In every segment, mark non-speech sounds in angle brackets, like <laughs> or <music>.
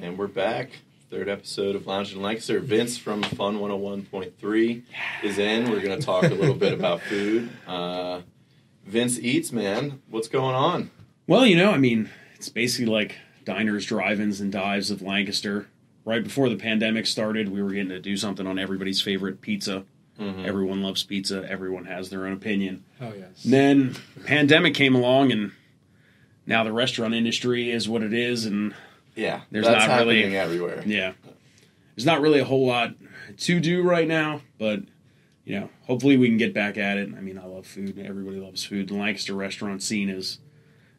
And we're back. Third episode of Lounge in Lancaster. Vince from Fun 101.3 is in. We're going to talk a little bit about food. Uh, Vince Eats, man. What's going on? Well, you know, I mean, it's basically like diners, drive-ins, and dives of Lancaster. Right before the pandemic started, we were getting to do something on everybody's favorite pizza. Everyone loves pizza. Everyone has their own opinion. Oh yes. And then pandemic came along, and now the restaurant industry is what it is, and Yeah, There's that's not really- happening everywhere. yeah, there's not really a whole lot to do right now. But you know, hopefully we can get back at it. I mean, I love food. Everybody loves food. The Lancaster restaurant scene is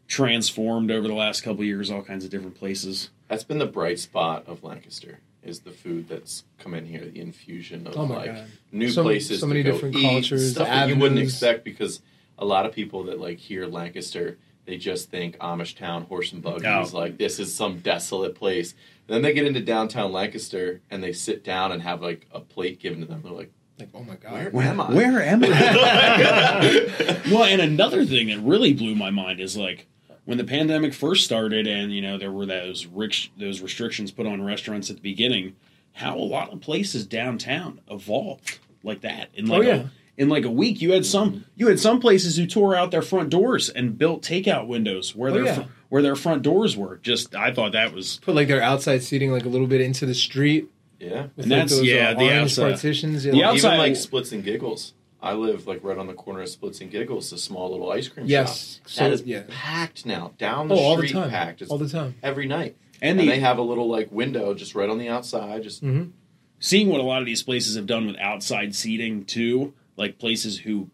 transformed over the last couple of years. All kinds of different places. That's been the bright spot of Lancaster. Is the food that's come in here, the infusion of Oh like God. new So- places, so to many go different eat, cultures, stuff that you wouldn't expect because a lot of people that like hear Lancaster, they just think Amish town, horse and buggies, Oh. like this is some desolate place. And then they get into downtown Lancaster and they sit down and have like a plate given to them. They're like, Like oh my god. where am I? Where am I? <laughs> well, and another thing that really blew my mind is like when the pandemic first started, and you know there were those rich, those restrictions put on restaurants at the beginning. How a lot of places downtown evolved like that in oh, like Oh, yeah. A, in like a week. You had some you had some places who tore out their front doors and built takeout windows where Oh, their yeah. fr- where their front doors were. Just I thought that was Put like their outside seating like a little bit into the street. Yeah. And like that's- those, yeah, uh, the orange outside- partitions. Yeah, the like- outside- Even like Splits and Giggles. I live like right on the corner of Splits and Giggles, a small little ice cream Yes. shop. So, that is yeah. packed now, down the Oh, all the street, time. packed. It's All the time. every night. and And, the they have a little like window just right on the outside. Just Mhm. seeing what a lot of these places have done with outside seating too, like places who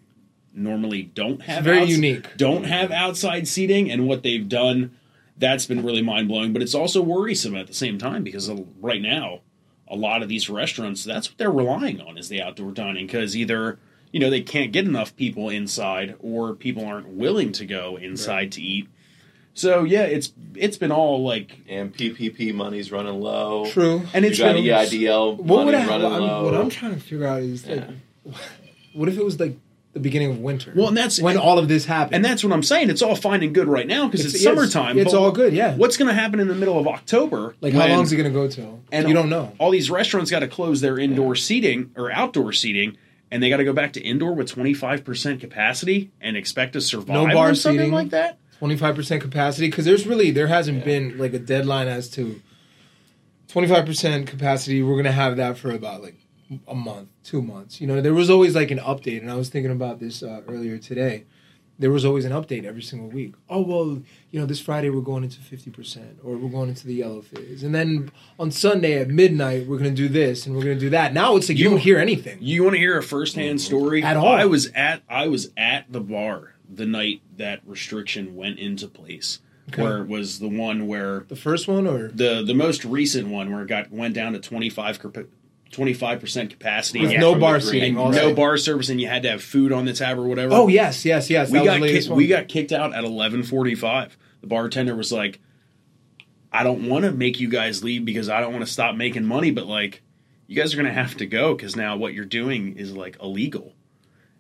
normally don't have very outs- unique. don't have outside seating, and what they've done, that's been really mind blowing. But it's also worrisome at the same time because uh, right now, a lot of these restaurants, that's what they're relying on is the outdoor dining because either you know they can't get enough people inside or people aren't willing to go inside to eat. So yeah, it's it's been all like and PPP money's running low. True. and You got been EIDL What would I, running I'm, low. what I'm trying to figure out is like, what if it was like the beginning of winter? Well, and that's- when all of this happened. And that's what I'm saying. It's all fine and good right now because it's, yes, summertime. It's but all good. Yeah. What's going to happen in the middle of October? Like how when- long is it going to go till? And you don't know. All these restaurants got to close their indoor seating or outdoor seating, and they got to go back to indoor with 25 percent capacity and expect to survive No bar on something seating. like that. Twenty five percent capacity because there's really there hasn't been like a deadline as to twenty five percent capacity. We're gonna have that for about like a month, two months. You know, there was always like an update, and I was thinking about this uh, earlier today. There was always an update every single week. Oh well, you know, this Friday we're going into fifty percent, or we're going into the yellow phase, and then on Sunday at midnight we're gonna do this and we're gonna do that. Now it's like you, You- don't hear anything. You want to hear a firsthand story? At all. I was at I was at the bar the night that restriction went into place, Okay. where it was the one where The first one, or the the most recent one where it got went down to 25 percent capacity with Yeah, no from bar the seating, and also. no bar service and you had to have food on the tab or whatever. Oh yes, yes, yes. we got the kicked, we got kicked out at 11:45. The bartender was like I don't want to make you guys leave because I don't want to stop making money but like you guys are going to have to go cuz now what you're doing is like illegal.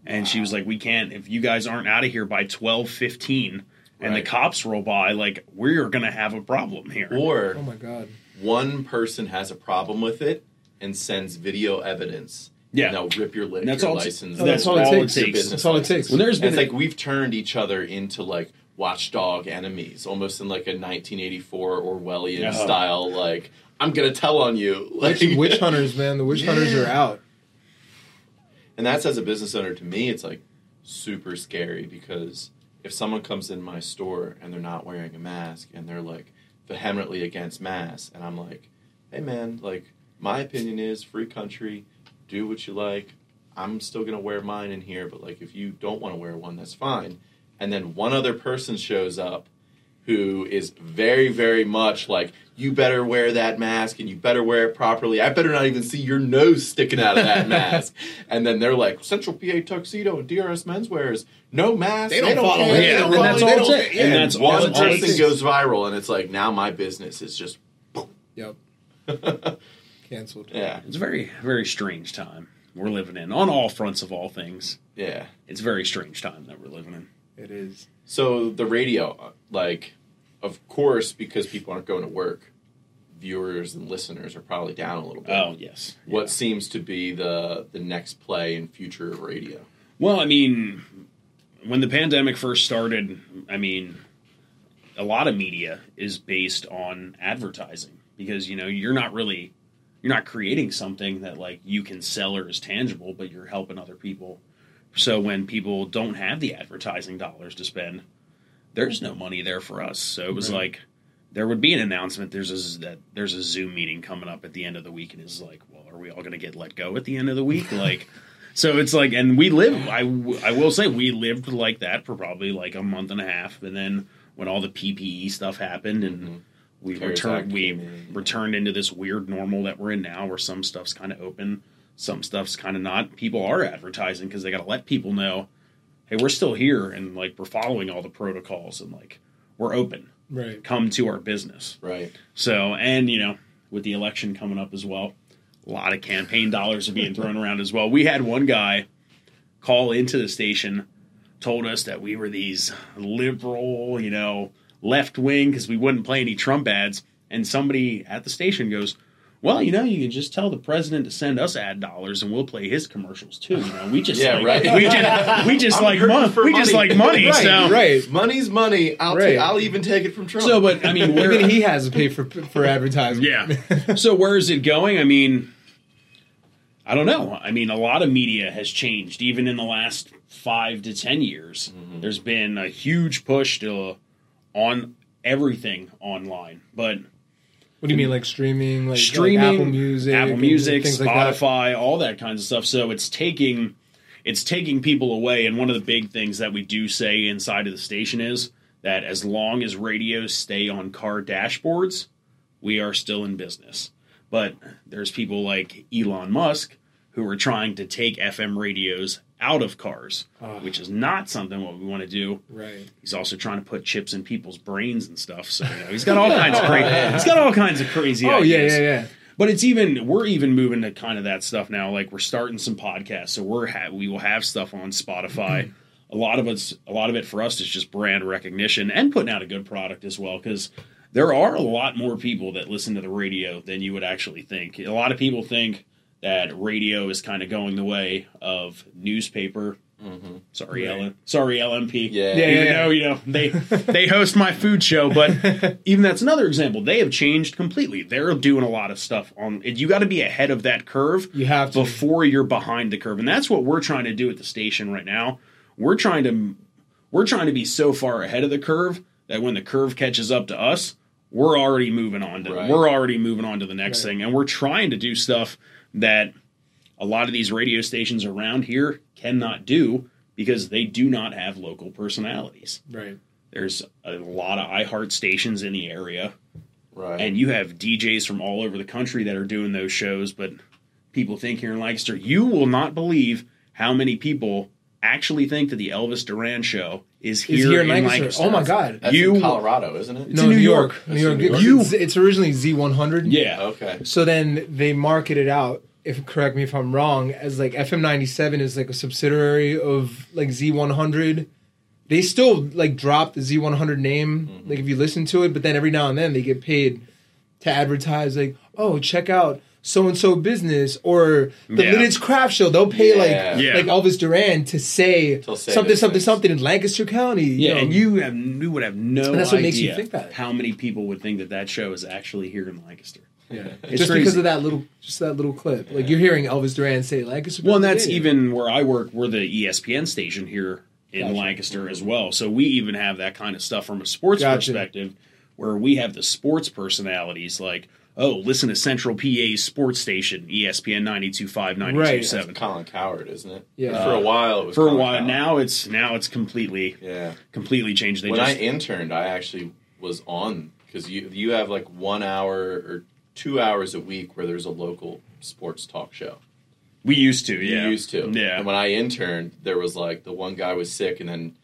And she was like we can't if you guys aren't out of here by 12:15 and the cops roll by like we're going to have a problem here. or Oh my god. one person has a problem with it and sends video evidence. Yeah. And they'll rip your liquor That's all- license. Oh, that's all it Your takes. business That's all it takes. When there's And it's been like we've turned each other into like watchdog enemies, almost in like a 1984 Orwellian Yeah. style. Like I'm gonna tell on you. Like Witch, witch <laughs> hunters, man. The witch hunters are out. And that's as a business owner to me, it's like super scary because if someone comes in my store and they're not wearing a mask and they're like vehemently against masks, and I'm like, hey man, like my opinion is free country, do what you like. I'm still gonna wear mine in here, but like if you don't want to wear one, that's fine. And then one other person shows up who is very, very much like, you better wear that mask and you better wear it properly. I better not even see your nose sticking out of that <laughs> mask. And then they're like, Central PA tuxedo and DRS menswear is no mask. They don't follow care. it. They Yeah, don't and follow that's all They it don't-. And that's all one person goes viral, and it's like now my business is just Yep. <laughs> Canceled. yeah, It's a very, very strange time we're living in on all fronts of all things. yeah. It's a very strange time that we're living in. It is. So the radio, like, of course, because people aren't going to work, viewers and listeners are probably down a little bit. Oh yes. What Yeah. seems to be the the next play in future of radio? Well, I mean, when the pandemic first started, I mean, a lot of media is based on advertising because you know you're not really you're not creating something that like you can sell or is tangible, but you're helping other people. So when people don't have the advertising dollars to spend, there's no money there for us. So it was Right. like there would be an announcement. There's a that there's a Zoom meeting coming up at the end of the week, and it's like, well, are we all going to get let go at the end of the week? <laughs> Like, so it's like, and we live. I I will say we lived like that for probably like a month and a half, and then when all the PPE stuff happened and Mhm. We Act we in. returned into this weird normal that we're in now, where some stuff's kind of open, some stuff's kind of not. People are advertising because they got to let people know, hey, we're still here, and like we're following all the protocols, and like we're open. Right. Come to our business. Right. So, and you know, with the election coming up as well, a lot of campaign dollars are being thrown around as well. We had one guy call into the station, told us that we were these liberal, you know, left wing because we wouldn't play any Trump ads, and somebody at the station goes. Well, you know, you can just tell the president to send us ad dollars, and we'll play his commercials too. You know, we just Yeah, like, right. <laughs> we just we just I'm like hurting money. for We just like money. Right. so Right. Money's money. I'll Right. ta- I'll even take it from Trump. so, but I mean, where, Even <laughs> he has to pay for for advertising. Yeah. <laughs> so where is it going? I mean, I don't know. I mean, a lot of media has changed, even in the last five to ten years. Mm-hmm. There's been a huge push to on everything online, but What do you mean, like streaming, like, streaming, like Apple Music, Apple Music, things like that? Spotify, all that kinds of stuff. So it's taking it's taking people away. And one of the big things that we do say inside of the station is that as long as radios stay on car dashboards, we are still in business. But there's people like Elon Musk who are trying to take FM radios out of cars, Ah. which is not something what we want to do. Right. He's also trying to put chips in people's brains and stuff. So you know, he's got all <laughs> kinds of crazy. He's got all kinds of crazy. Oh yeah, ideas. yeah, yeah. But it's even we're even moving to kind of that stuff now. Like we're starting some podcasts, so we're ha- we will have stuff on Spotify. <clears throat> a lot of it's a lot of it for us is just brand recognition and putting out a good product as well because there are a lot more people that listen to the radio than you would actually think. A lot of people think that radio is kind of going the way of newspaper. Mm-hmm. Sorry, Right. Ellen. Sorry, LNP. Yeah. Yeah, Even yeah. though you know they <laughs> they host my food show, but <laughs> even that's another example. They have changed completely. They're doing a lot of stuff on. You got to be ahead of that curve You have to. before you're behind the curve, and that's what we're trying to do at the station right now. We're trying to we're trying to be so far ahead of the curve that when the curve catches up to us, we're already moving on to Right. we're already moving on to the next Right. thing, and we're trying to do stuff that a lot of these radio stations around here cannot do because they do not have local personalities. Right. There's a lot of iHeart stations in the area, right. and you have DJs from all over the country that are doing those shows. But people think here in Lancaster, you will not believe how many people actually think that the Elvis Duran show is here, Is here in in Lancaster. Lancaster. Oh my god. That's you- in Colorado, isn't it? It's no, in New New York. York. New York. in New It's, York. it's, it's originally Z100. Yeah, Okay. So then they market it out. If correct me if I'm wrong, as like FM 97 is like a subsidiary of like Z100. They still like drop the Z100 name, Mm-hmm. like if you listen to it, but then every now and then they get paid to advertise, like, oh, check out so and so business or the Yeah. Lititz Craft Show. They'll pay Yeah. like Yeah. like Elvis Duran to say, say something, something, things. something in Lancaster County. yeah, know. and you have you would have no And that's what idea makes you think that. how many people would think that that show is actually here in Lancaster. Yeah. It's just crazy. because of that little, just that little clip. Like you're hearing Elvis Duran say, Lancaster. Well, and that's Pennsylvania. even where I work. We're the ESPN station here in Gotcha. Lancaster as well. So we even have that kind of stuff from a sports Gotcha. perspective, where we have the sports personalities like, oh, listen to Central PA's sports station, ESPN 92.5, 92.7. That's Colin Cowherd, isn't it? Yeah. For a while, it was For a while Cowherd. now, it's now it's completely Yeah. completely changed. They when just I interned, I actually was on because you you have like one hour or two hours a week where there's a local sports talk show. we used to, You yeah, used to, yeah. And when I interned, there was like the one guy was sick, and then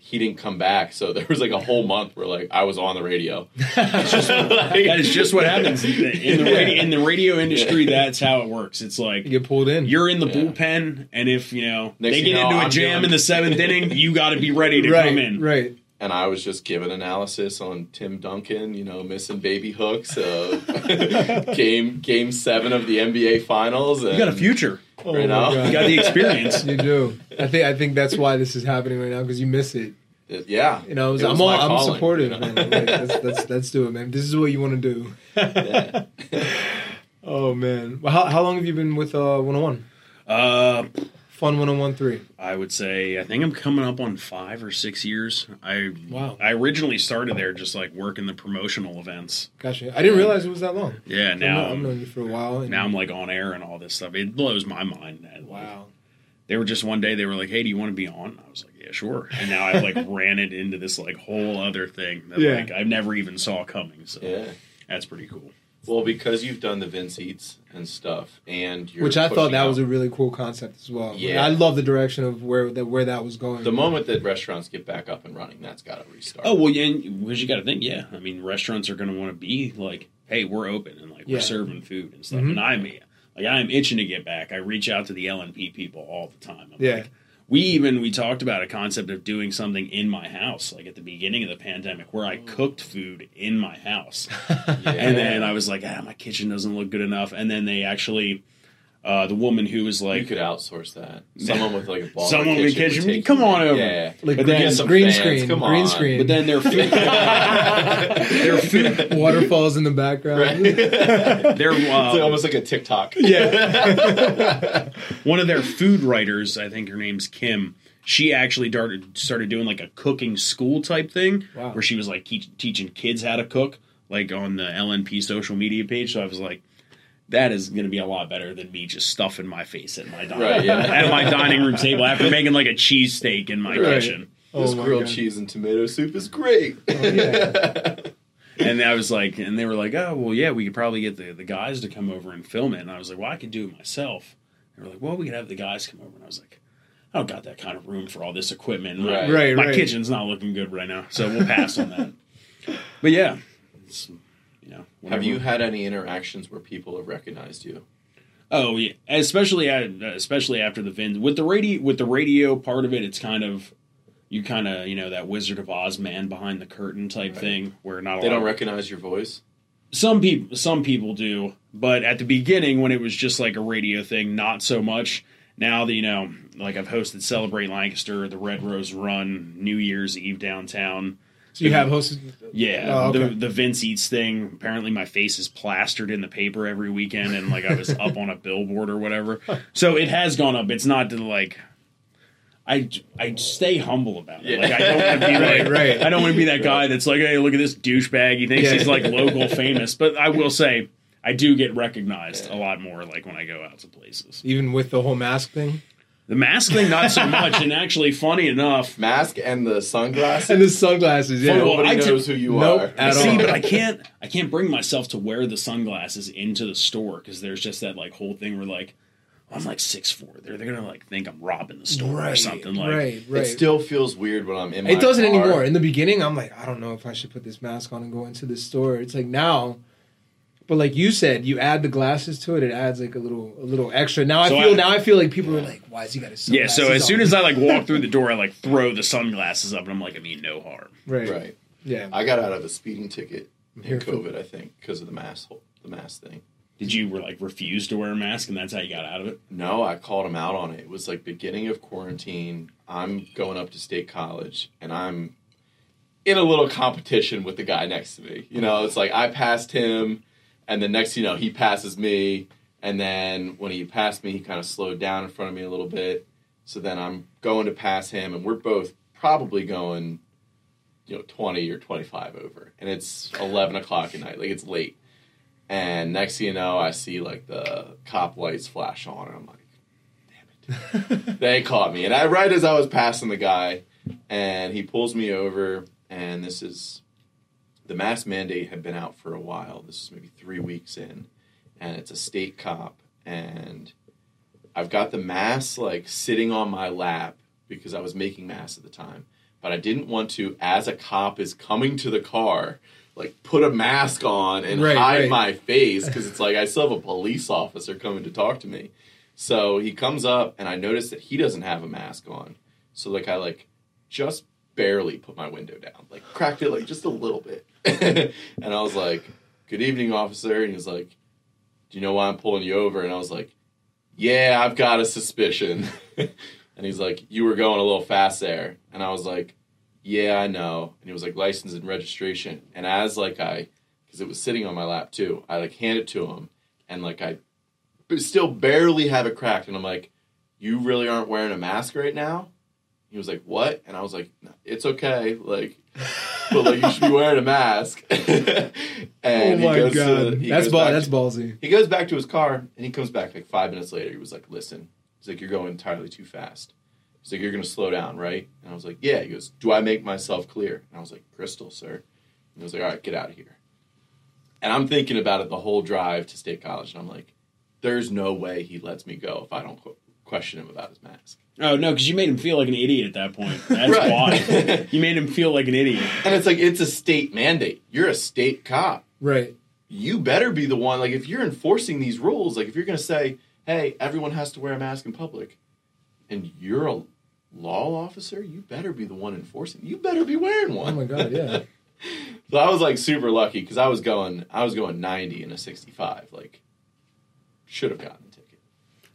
he didn't come back. So there was like a whole month where like I was on the radio. <laughs> that is just what happens in the, radio, in the radio industry. That's how it works. It's like you get pulled in. you're in the Yeah. bullpen, and if you know Next they get you know, into a I'm jam doing- in the seventh inning, you got to be ready to <laughs> right, come in. right. And I was just giving analysis on Tim Duncan, you know, missing baby hooks of <laughs> game game seven of the NBA Finals. And, You got a future. Oh Right my You got the experience. <laughs> You do. I think I think that's why this is happening right now because you miss it. It- yeah, You know, I was, It was I'm all, my I'm supportive, you know? man. Like, let's, let's let's do it, man. This is what you want to do. Yeah. <laughs> Oh man, well, how how long have you been with uh 101? Uh, Fun 101 three. I would say I think I'm coming up on five or six years. I Wow. I originally started there just like working the promotional events. Gotcha. I didn't realize it was that long. Yeah, now I've known you for a while. and- now I'm like on air and all this stuff. It blows my mind. That, like, wow. they were just one day they were like, "Hey, do you want to be on?" I was like, "Yeah, sure." And now I've like <laughs> ran it into this like whole other thing that Yeah. like I never even saw coming. So yeah. that's pretty cool. Well, because you've done the Vince Eats and stuff, and you're Which I thought that out- was a really cool concept as well. Like, Yeah. I love the direction of where that where that was going. the moment that restaurants get back up and running, that's got to restart. Oh well, yeah, because you got to think, yeah. I mean, restaurants are going to want to be like, "Hey, we're open and like Yeah. we're serving food and stuff." Mhm. And I'm like, I'm itching to get back. I reach out to the LNP people all the time. I'm Yeah. like, we even we talked about a concept of doing something in my house, like at the beginning of the pandemic, where I cooked food in my house. Yeah. <laughs> And then I was like, ah, my kitchen doesn't look good enough. And then they actually, uh, the woman who was you like, could outsource that. <laughs> Someone with like a ball. Someone with a kitchen, come on over. Yeah. like But green, then some green fans, screen, come green on. screen. but then <laughs> their food, their food, waterfalls in the background. Right. <laughs> their it's uh, like almost like a TikTok. Yeah. one of their food writers, I think her name's Kim. She actually started started doing like a cooking school type thing, Wow. where she was like teach, teaching kids how to cook, like on the LNP social media page. So I was like, that is going to be a lot better than me just stuffing my face at my dining Right, yeah. at my dining room table after <laughs> making like a cheesesteak in my Right. kitchen. This Oh my grilled God. cheese and tomato soup is great. Oh, yeah. <laughs> And I was like, and they were like, oh well, yeah, we could probably get the the guys to come over and film it. And I was like, well, I could do it myself. They were like, well, we could have the guys come over. And I was like, I don't got that kind of room for all this equipment. My, Right. Right, my right. kitchen's not looking good right now, so we'll pass on that. <laughs> But yeah, know, Have you had any interactions where people have recognized you? Oh yeah, especially at, especially after the Vin with the radio with the radio part of it. It's kind of you kind of you know that Wizard of Oz man behind the curtain type Right. thing where not They don't of- recognize your voice. some people some people do but at the beginning when it was just like a radio thing not so much now that you know like i've hosted celebrate lancaster the red rose run new year's eve downtown So you have hosted. yeah Oh, okay. the, the vince eats thing apparently my face is plastered in the paper every weekend and like i was up on a billboard or whatever so it has gone up it's not to like I, I stay humble about it. Yeah. Like I don't want to be <laughs> like right. I don't want to be that guy that's like, hey, look at this douchebag. He thinks Yeah. he's like local <laughs> famous. But I will say, I do get recognized a lot more like when I go out to places. Even with the whole mask thing The mask thing, not so <laughs> much. And actually, funny enough, Mask and the sunglasses. and the sunglasses. Yeah, Well, Nobody I knows took- who you Nope. are. At see, all. but I can't. I can't bring myself to wear the sunglasses into the store because there's just that like whole thing where like I'm like six four. They're they're gonna like think I'm robbing the store or something like. right, right. It still feels weird when I'm in. My It doesn't car. anymore. In the beginning, I'm like, I don't know if I should put this mask on and go into the store. It's like now, but like you said, you add the glasses to it. It adds like a little, a little extra. Now I feel, I- now I feel like people are like, why is he got his Yeah. So as soon on? as I like walk <laughs> through the door, I like throw the sunglasses up, and I'm like, I mean, no harm. right, Right. yeah, I got out of a speeding ticket in Here for- COVID, I think, because of the mask. The mask thing. Did you were like refuse to wear a mask, and that's how you got out of it? No, I called him out on it. It was like beginning of quarantine. I'm going up to state college, and I'm in a little competition with the guy next to me. You know, it's like I passed him, and then next, you know, he passes me, and then when he passed me, he kind of slowed down in front of me a little bit. So then I'm going to pass him, and we're both probably going, you know, 20 or 25 over, and it's 11 o'clock at night, like it's late. And next thing you know, I see like the cop lights flash on, and I'm like, damn it. <laughs> they caught me. And I right as I was passing the guy, and he pulls me over, and this is the mask mandate had been out for a while. This is maybe three weeks in, and it's a state cop, and I've got the mask like sitting on my lap because I was making masks at the time. But I didn't want to, as a cop is coming to the car, like put a mask on and Right, hide right. my face because it's like I still have a police officer coming to talk to me. So he comes up and I notice that he doesn't have a mask on. So like I like just barely put my window down, like cracked it like just a little bit. <laughs> and I was like, "Good evening, officer." And he's like, "Do you know why I'm pulling you over?" And I was like, "Yeah, I've got a suspicion." <laughs> and he's like, "You were going a little fast there." And I was like, "Yeah, I know." And he was like, "License and registration." And as like I, because it was sitting on my lap too, I like hand it to him, and like I still barely have it cracked, and I'm like, "You really aren't wearing a mask right now?" He was like, "What?" And I was like, "No, "It's okay, like, but like you should be wearing a mask." <laughs> and oh he goes god, to- he that's goes ball, back that's to- ballsy. He goes back to his car, and he comes back like five minutes later. He was like, "Listen," he's like, "You're going entirely too fast." He's like, "You're gonna slow down, right?" And I was like, "Yeah." He goes, "Do I make myself clear?" And I was like, "Crystal, sir." And he was like, "All right, get out of here." And I'm thinking about it the whole drive to State College, and I'm like, "There's no way he lets me go if I don't question him about his mask." Oh no, because you made him feel like an idiot at that point. That's Right. why <laughs> you made him feel like an idiot. And it's like it's a state mandate. You're a state cop. Right. you better be the one like if you're enforcing these rules like if you're going to say hey everyone has to wear a mask in public and you're a law officer you better be the one enforcing you better be wearing Oh one my god, yeah. <laughs> so i was like super lucky because i was going i was going 90 in a 65 like should have gotten the ticket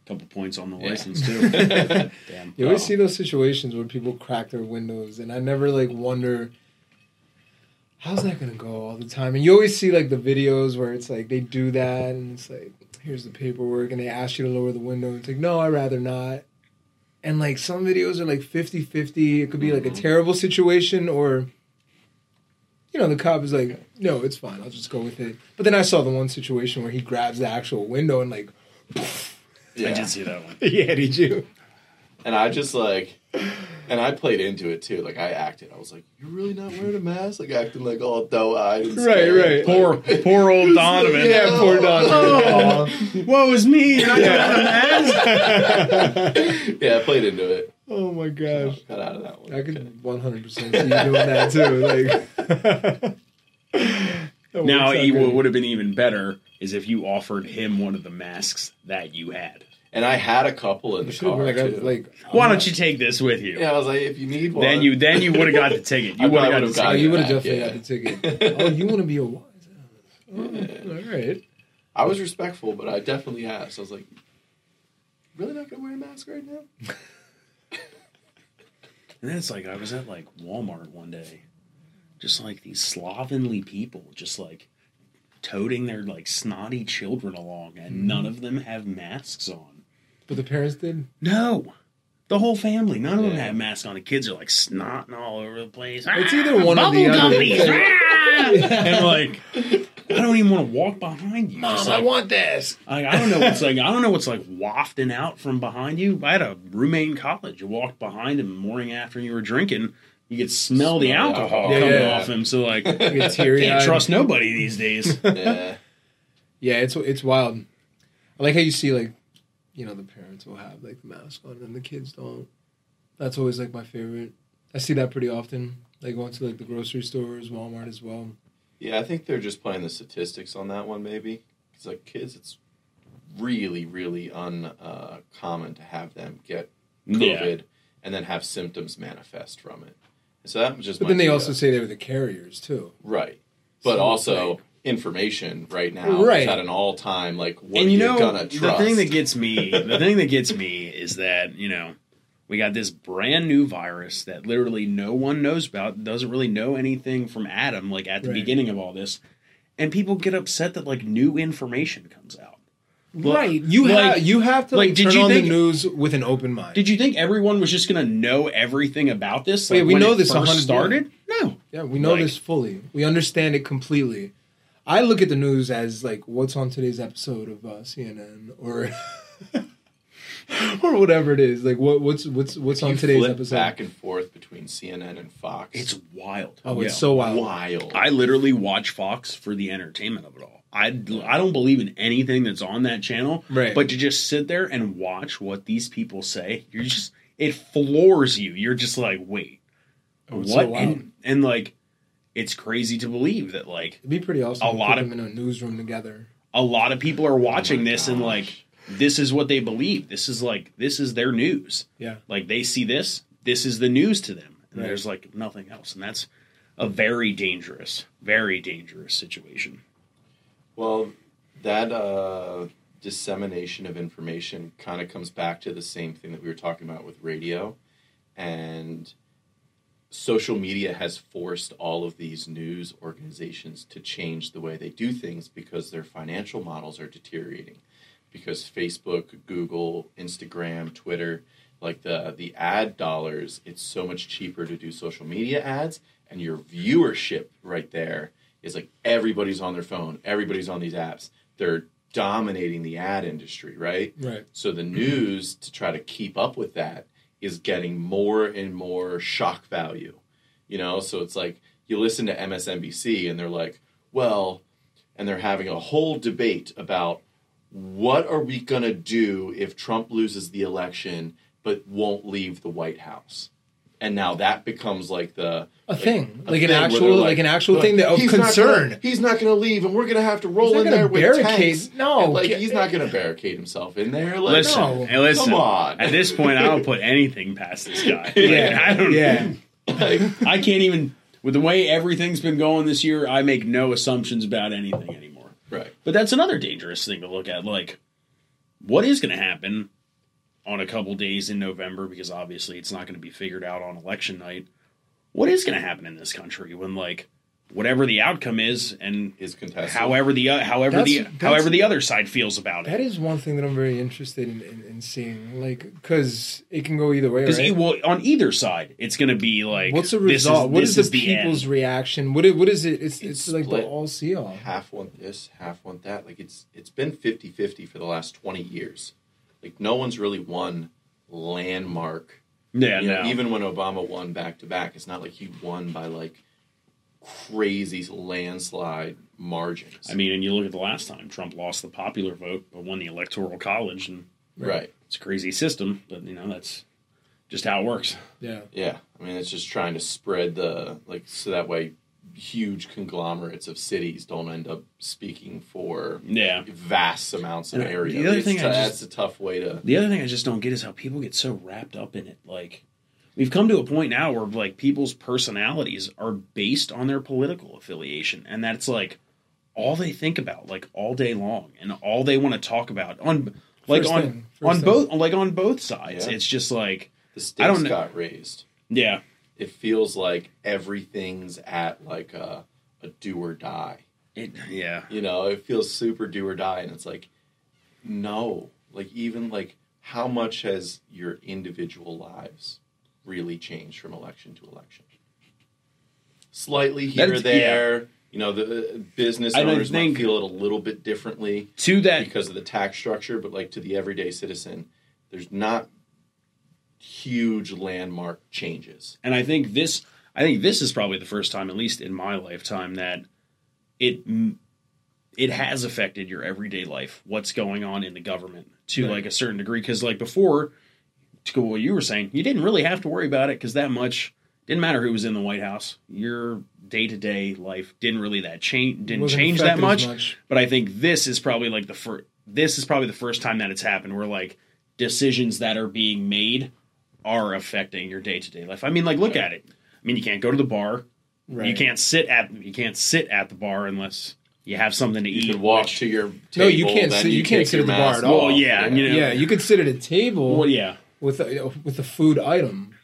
couple points on the Yeah. license too. <laughs> Damn. You always Oh. see those situations where people crack their windows, and I never like wonder how's that gonna go all the time. And you always see like the videos where it's like they do that, and it's like here's the paperwork, and they ask you to lower the window. And It's like no, I'd rather not. And like some videos are like 50-50. It could be like a Mhm. terrible situation, or you know the cop is like, no, it's fine. I'll just go with it. But then I saw the one situation where he grabs the actual window and like, I did see that one. <laughs> yeah, did you? and i just like and i played into it too like i acted i was like you're really not wearing a mask like acting like all doe-eyed and Right, scared. right. Poor, poor old <laughs> Donovan. Yeah, poor Donovan. Oh, woe is me. and I got a mask. <laughs> yeah i played into it Oh my gosh. got out of that one I could 100% see you doing that too. Like, Now, That what would have been even better is if you offered him one of the masks that you had. And I had a couple in You the should car like, too. Like, Why I'm don't you take this with you? yeah, I was like, if you need one, Then you then you would have got the <laughs> ticket. You would have probably got the would've Oh, gotten ticket. you would have definitely yeah. got the ticket. <laughs> Oh, you want to be a wise ass. Oh, all right. I was respectful, but I definitely asked. I was like, really not gonna wear a mask right now? <laughs> And then it's like I was at like Walmart one day, just like these slovenly people, just like toting their like snotty children along, and Mm-hmm. none of them have masks on. But the parents did. No, the whole family, none of them had masks on. The kids are like snotting all over the place. It's Ah, either one or the other. gummies, ah! and <laughs> like, I don't even want to walk behind you. Just like, want this. I, I don't know what's like. I don't know what's like wafting out from behind you. I had a roommate in college. You walked behind him the morning after you were drinking. You could smell the Smell the alcohol alcohol. coming Yeah. off him. So like, Get teary can't trust nobody these days. yeah, <laughs> Yeah, it's it's wild. I like how you see like, you know, the parents will have like the mask on and the kids don't. That's always like my favorite. I see that pretty often. Like going to like the grocery stores, Walmart as well. yeah. I think they're just playing the statistics on that one, maybe. Because like kids, it's really, really uncommon uh, to have them get Yeah. COVID and then have symptoms manifest from it. So that just. But might then they be also a- say they were the carriers too. right, but So, also. like- information right now Right. is at an all time like what and are you you know, gonna trust? the thing that gets me, the thing that gets me is that you know, we got this brand new virus that literally no one knows about, doesn't really know anything from Adam, like at the Right. beginning of all this, and people get upset that like new information comes out. Well, right. You like- have you have to like, like, did turn you on think- the news with an open mind. Did you think everyone was just going to know everything about this? Yeah, like, we when know it this first 100 started. No, yeah, we know like- this fully. We understand it completely. I look at the news as like what's on today's episode of uh, CNN or <laughs> or whatever it is. Like what what's what's what's You on today's flip episode? back and forth between CNN and Fox. it's wild. oh, it's so wild. wild. I literally watch Fox for the entertainment of it all. I, I don't believe in anything that's on that channel, Right. but to just sit there and watch what these people say, you're just it floors you. You're just like, wait, Oh, what? so wild. and, and like, it's crazy to believe that like It'd be pretty awesome. A to lot put of- them in a newsroom together. a lot of people are watching Oh my this and like this is what they believe. This is like this is their news. Yeah. Like they see this, this is the news to them. and Right. there's like nothing else, and that's a very dangerous, very dangerous situation. Well, that uh, dissemination of information kind of comes back to the same thing that we were talking about with radio. And social media has forced all of these news organizations to change the way they do things because their financial models are deteriorating. Because Facebook, Google, Instagram, Twitter, like the the ad dollars, it's so much cheaper to do social media ads and your viewership right there is like everybody's on their phone, everybody's on these apps. They're dominating the ad industry, right? Right. So the news to try to keep up with that is getting more and more shock value. You know, so it's like you listen to MSNBC and they're like, well, and they're having a whole debate about what are we going to do if Trump loses the election but won't leave the White House? And now that becomes like the A like, thing. a Like an thing where actual- they're like an actual they're thing that- of "He's not concern." gonna- he's not going to leave, and we're going to have to roll in there with barricade- tanks. no, And, like he's not going to barricade himself in there. Like, Listen, no. hey, listen. Come on. At this point, I don't put anything past this guy. <laughs> Like, Yeah. I don't. yeah. like, <laughs> I can't even. With the way everything's been going this year, I make no assumptions about anything anymore. right. But that's another dangerous thing to look at. Like, what is going to happen on a couple days in November? Because obviously, it's not going to be figured out on election night. What is going to happen in this country when, like, whatever the outcome is, and Is contested. however the uh, however the That's- that's- however the other side feels about That it? is one thing that I'm very interested in, in, in seeing, like, because it can go either way. Because Right? well, on either side, it's going to be like, What's the this is- result? what this is the the end. people's reaction? What is, what is it? It's, It's it's, like the split. all see all. half want this, half want that. Like it's it's been 50-50 for the last 20 years. Like no one's really won landmark. Yeah, You know, no. even when Obama won back to back, it's not like he won by like crazy landslide margins. I mean, and you look at the last time Trump lost the popular vote but won the electoral college, and right. it's a crazy system, but you know that's just how it works. Yeah. Yeah. I mean, it's just trying to spread the like so that way huge conglomerates of cities don't end up speaking for Yeah. vast amounts of And area. the other It's thing t- I that's a tough way to The other thing I just don't get is how people get so wrapped up in it. Like we've come to a point now where like people's personalities are based on their political affiliation, and that's like all they think about, like all day long, and all they want to talk about on like First on thing, on thing. both like on both sides. Yeah. It's just like the I stakes don't kn- got raised. yeah. It feels like everything's at like a, a do or die. It, yeah. You know, it feels super do or die, and it's like, no, like even like how much has your individual lives really changed from election to election? Slightly here or there. You know, the uh, business owners think- might feel it a little bit differently To that because of the tax structure, but like to the everyday citizen, there's not huge landmark changes. and I think this I think this is probably the first time at least in my lifetime that it it has affected your everyday life what's going on in the government to Right. like a certain degree cuz like before to go what you were saying you didn't really have to worry about it cuz that much didn't matter who was in the White House your day-to-day life didn't really that change didn't change that as much, but I think this is probably like the first this is probably the first time that it's happened where like decisions that are being made are affecting your day to day life. I mean, like look at it. I mean, you can't go to the bar. Right. You can't sit at you can't sit at the bar unless you have something to You eat. can walk which- to your table. No, you can't sit- you can't sit at the bar mask at all. Well, off. yeah, you know. yeah, you could sit at a table well, yeah. with a, with a food item,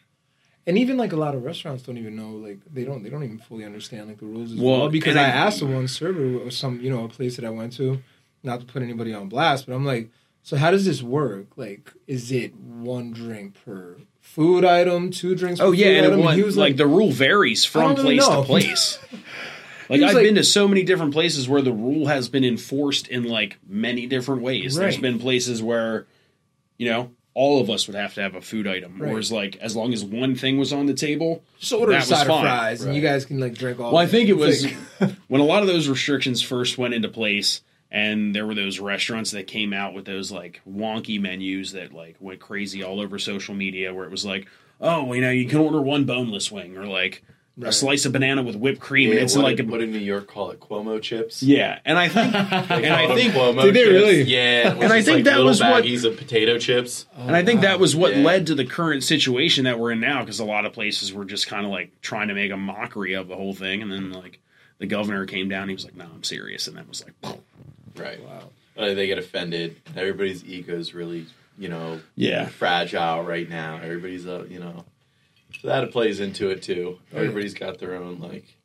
and even like a lot of restaurants don't even know like they don't they don't even fully understand like the rules as Well, well. because I, I- asked the one server or some you know a place that I went to, not to put anybody on blast, but I'm like, so how does this work? Like, is it one drink per food item, two drinks? Per Oh yeah, food and was, he was like, like, the rule varies from place know. to <laughs> place. Like I've like- been to so many different places where the rule has been enforced in like many different ways. There's been places where, you know, all of us would have to have a food item. Right. Whereas like as long as one thing was on the table, just order a side of fries, and you guys can like drink all. Well, I think it was <laughs> when a lot of those restrictions first went into place, and there were those restaurants that came out with those like wonky menus that like went crazy all over social media, where it was like, oh, well, you know, you can order one boneless wing, or like, a slice of banana with whipped cream, Yeah, and it's what, like did, a, what did New York call it? Cuomo chips. yeah. And I think <laughs> and I think Cuomo Did they chips. really? Yeah, And I think like that was what- baggies of potato chips. And I think that was what Yeah. led to the current situation that we're in now, because a lot of places were just kind of like trying to make a mockery of the whole thing, and then like the governor came down, he was like, "No, I'm serious," and that was like, Right. Wow. Uh, they get offended. Everybody's ego is really, you know, Yeah. fragile right now. Everybody's, uh, you know, so that plays into it too. Everybody's got their own like,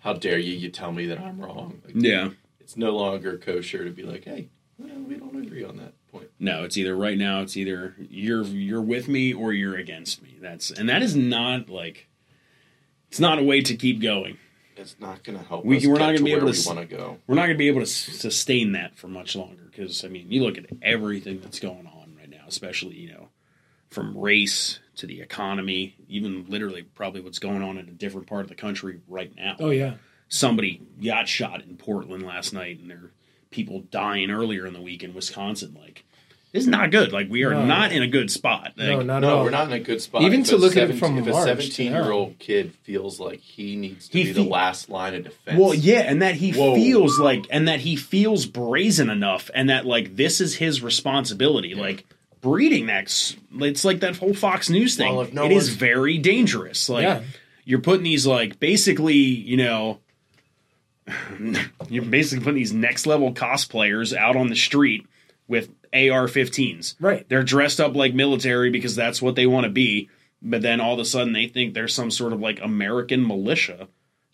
how dare you? You tell me that I'm wrong. Like, yeah, it's no longer kosher to be like, hey, well, we don't agree on that point. no, it's either right now, it's either you're you're with me or you're against me. That's and that is not like, it's not a way to keep going. It's not going to help. We- us we're get not gonna be able to want to go. We're not going to be able to sustain that for much longer because I mean, you look at everything that's going on right now, especially you know, from race to the economy, even literally probably what's going on in a different part of the country right now. Oh yeah. Somebody got shot in Portland last night, and there are people dying earlier in the week in Wisconsin. Like, this is not good. Like, we are No. not in a good spot. Like, no, not at No, all. we're not in a good spot. Even If to a look at it 17 from if a March to seventeen-year-old kid feels like he needs to He be the fe- last line of defense. Well, yeah, and that he Whoa. feels like, and that he feels brazen enough, and that like this is his responsibility. Like breeding that, s- it's like that whole Fox News thing. Well, if no it is one's- very dangerous. Like Yeah. you're putting these like basically, you know, <laughs> you're basically putting these next level cosplayers out on the street with AR-15s. Right. They're dressed up like military because that's what they want to be. But then all of a sudden they think there's some sort of like American militia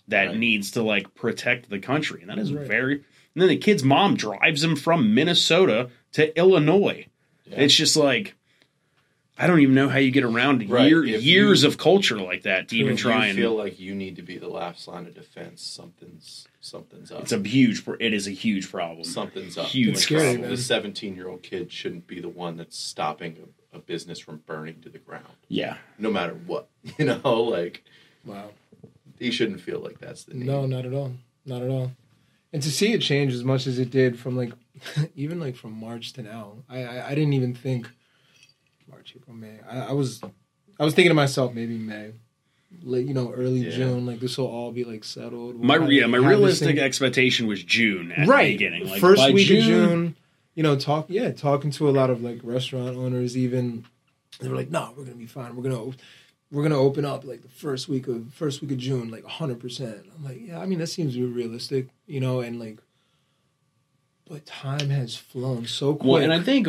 that Right. needs to like protect the country. And that is Right. very and then the kid's mom drives him from Minnesota to Illinois. Yeah. It's just like I don't even know how you get around Right. year, years you- of culture like that to even try and feel like you need to be the last line of defense, something's something's up. it's a huge pro- it is a huge problem. something's up. Huge It's scary, Like. The seventeen-year-old kid shouldn't be the one that's stopping a, a business from burning to the ground, Yeah. no matter what. <laughs> You know, like Wow. he shouldn't feel like that's the need. No, not at all. Not at all. And to see it change as much as it did from like <laughs> even like from March to now, I I, I didn't even think March, April, May. I, I was I was thinking to myself maybe May, late you know early Yeah. June. Like this will all be like settled. We'll My have- yeah, my realistic expectation was June at right the beginning. Like first week of June. You know, talk yeah, talking to a lot of like restaurant owners. Even they were like, "No, we're gonna be fine. We're gonna." We're gonna open up like the first week of first week of June, like hundred percent. I'm like, yeah, I mean that seems realistic, you know, and like, but time has flown so quick, Well, and I think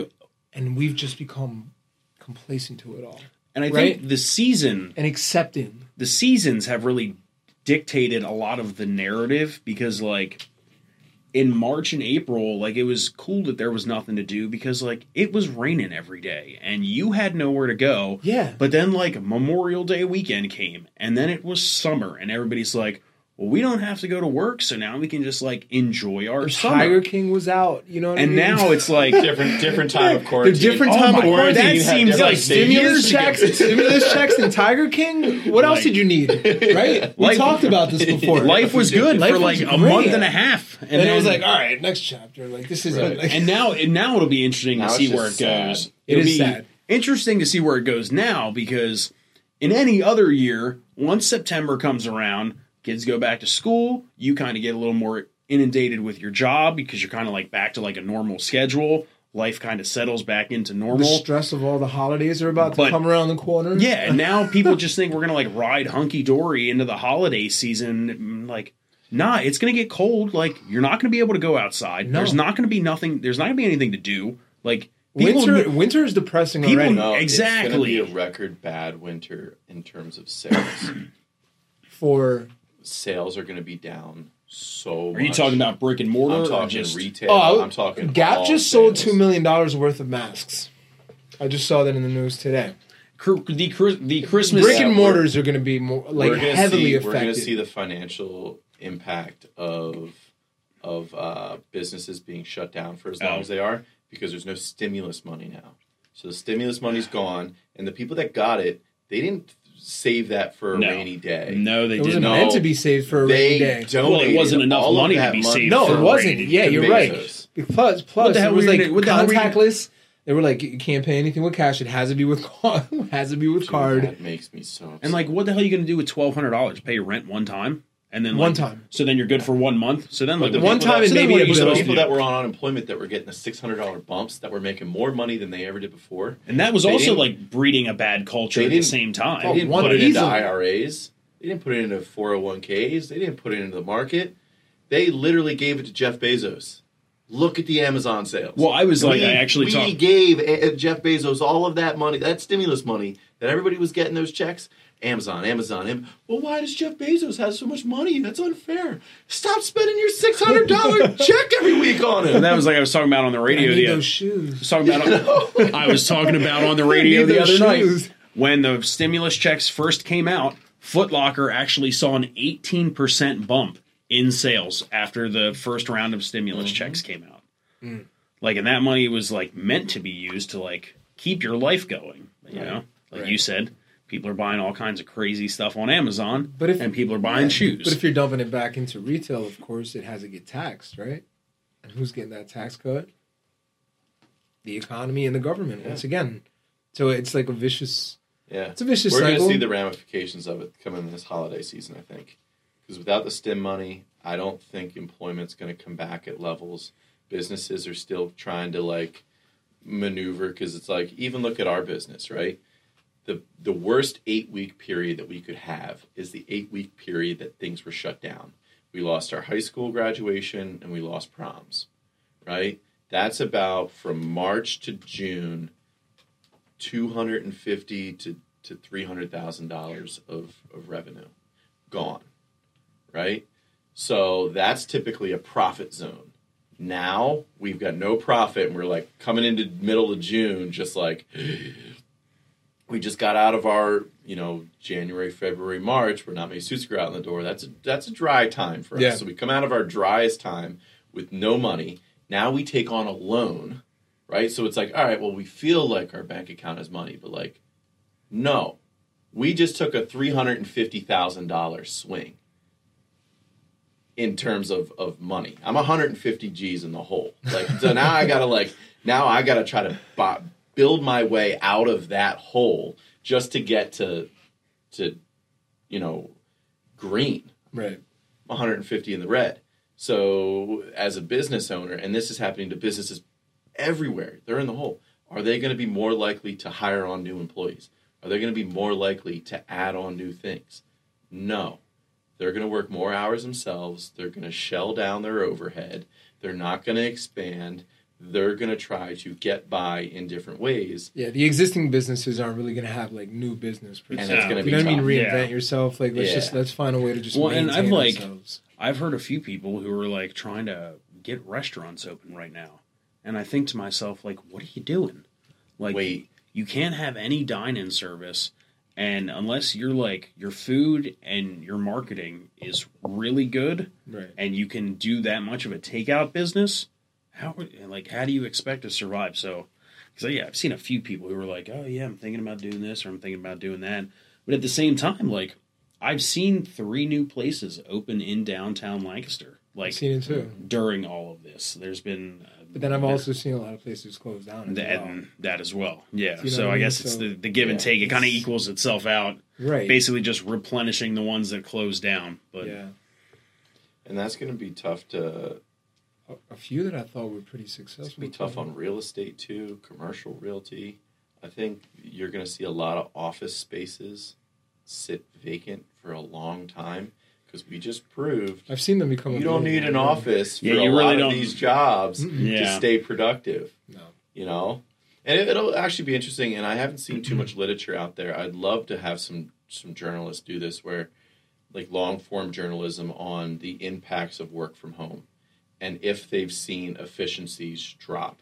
and we've just become complacent to it all and I Right? think the season and accepting. the seasons have really dictated a lot of the narrative because like in March and April, like it was cool that there was nothing to do because like it was raining every day and you had nowhere to go. Yeah, But then like Memorial Day weekend came and then it was summer and everybody's like, well, we don't have to go to work, so now we can just like enjoy our summer. Tiger King was out, you know, what and I mean? now <laughs> it's like different different time of the quarantine. different Oh time my of God, quarantine. that seems like stimulus checks, stimulus checks, and Tiger King. What else did you need? <laughs> Right? We Life- talked about this before. <laughs> life was good Life for like a great. month and a half, and, and then it was like, all right, next chapter. Like this is Right. like, and now and now it'll be interesting Now to see where it goes. sad. It It'll is be sad. interesting to see where it goes now because in any other year, once September comes around, kids go back to school. You kind of get a little more inundated with your job because you're kind of like back to like a normal schedule. Life kind of settles back into normal. the normal. stress of all the holidays are about to come around the corner. Yeah, and now <laughs> people just think we're gonna like ride hunky dory into the holiday season. Like, nah, it's gonna get cold. Like, you're not gonna be able to go outside. No. There's not gonna be nothing. There's not gonna be anything to do. Like, people, winter winter is depressing people already. No, Exactly. It's going to be a record bad winter in terms of sales. For sales are going to be down so much. Are you talking about brick and mortar? I'm or talking just, retail. oh, I'm talking Gap all just sold sales. two million dollars worth of masks. I just saw that in the news today. the the Christmas? Brick and mortars are going to be more like we're gonna heavily see, affected. We're going to see the financial impact of of uh, businesses being shut down for as long Oh. as they are because there's no stimulus money now. So the stimulus money's gone, and the people that got it, they didn't save that for a No. rainy day. no, they it wasn't didn't. No. meant to be saved for a rainy They day. donated Well, it wasn't enough all of money to be money saved No, for it wasn't. rainy Yeah, you're Bezos. right. Plus, plus, the hell it was were like gonna- what the hell were you gonna- contactless. They were like, you can't pay anything with cash. It has to be with card. <laughs> has to be with Dude, card. That makes me so. Upset. And like, what the hell are you going to do with twelve hundred dollars? Pay rent one time, and then One time. So then you're good for one month. So then like the one time that, and so then maybe what a are the people that were on unemployment that were getting the six hundred dollar bumps that were making more money than they ever did before. And that was They also like breeding a bad culture at the same time. They didn't put it into. IRAs. They didn't put it into 401ks. They didn't put it into the market. They literally gave it to Jeff Bezos. Look at the Amazon sales. Well, I was like, we, I actually we talked. gave uh, Jeff Bezos all of that money, that stimulus money that everybody was getting those checks. Amazon, Amazon, Am- well, why does Jeff Bezos have so much money? That's unfair. Stop spending your six hundred dollar <laughs> check every week on him. And that was like I was talking about on the I radio. need The, I those shoes. was talking about. <laughs> I was talking about on the radio the other shoes. night when the stimulus checks first came out. Foot Locker actually saw an 18% bump in sales after the first round of stimulus Mm-hmm. checks came out. Mm. Like, and that money was like meant to be used to like keep your life going. You know, like Right. you said, people are buying all kinds of crazy stuff on Amazon, But if- and people are buying shoes. But if you're dumping it back into retail, of course, it has to get taxed, right? And who's getting that tax cut? The economy and the government. Once again, so it's like a vicious. Yeah, It's a vicious cycle. We're going to see the ramifications of it coming this holiday season. I think because without the stim money, I don't think employment's going to come back at levels. Businesses are still trying to like maneuver because it's like even look at our business, right? The the worst eight week period that we could have is the eight week period that things were shut down. We lost our high school graduation and we lost proms, right? That's about from March to June two hundred and fifty to to three hundred thousand dollars of of revenue gone, right? So that's typically a profit zone. Now we've got no profit, and we're like coming into middle of June, just like we just got out of our you know January, February, March, where not many suits go out in the door. That's a, that's a dry time for us. Yeah. So we come out of our driest time with no money. Now we take on a loan, right? So it's like, all right, well, we feel like our bank account has money, but like, no, we just took a three hundred and fifty thousand dollars swing in terms of of money. I'm 150 G's in the hole. Like, so now I gotta like, now I gotta try to bu- build my way out of that hole just to get to to you know green. Right. 150 in the red. So, as a business owner, and this is happening to businesses everywhere, they're in the hole. Are they going to be more likely to hire on new employees? Are they going to be more likely to add on new things? No. They're going to work more hours themselves. They're going to shell down their overhead. They're not going to expand. They're going to try to get by in different ways. Yeah, the existing businesses aren't really going to have like new business. Per And se. it's going to you be know what I mean? Reinvent Yeah. yourself. Like let's Yeah. just let's find a way to just Well, and I've, like, ourselves. I've heard a few people who are like trying to get restaurants open right now. And I think to myself, like, what are you doing? Like, Wait. you can't have any dine in service. And unless you're like, your food and your marketing is really good right. and you can do that much of a takeout business, how, would- like, how do you expect to survive? So, because yeah, I've seen a few people who were like, oh, yeah, I'm thinking about doing this or I'm thinking about doing that. But at the same time, like, I've seen three new places open in downtown Lancaster. Like, I've seen it too. during all of this. There's been, uh, But then I've also seen a lot of places close down. As that, well. that as well. Yeah. You know so I I mean? guess it's So, the, the give and take. It kind of equals itself out. Right. Basically, just replenishing the ones that close down. But yeah. And that's going to be tough to A, a few that I thought were pretty successful. It's be tough on real estate too, commercial realty. I think you're going to see a lot of office spaces sit vacant for a long time because we just proved I've seen them become. you don't need an office for Yeah, a you lot really of don't- these jobs Mm-mm. to stay productive. No. You know, and it'll actually be interesting. And I haven't seen too much literature out there. I'd love to have some some journalists do this, where like long form journalism on the impacts of work from home, and if they've seen efficiencies drop,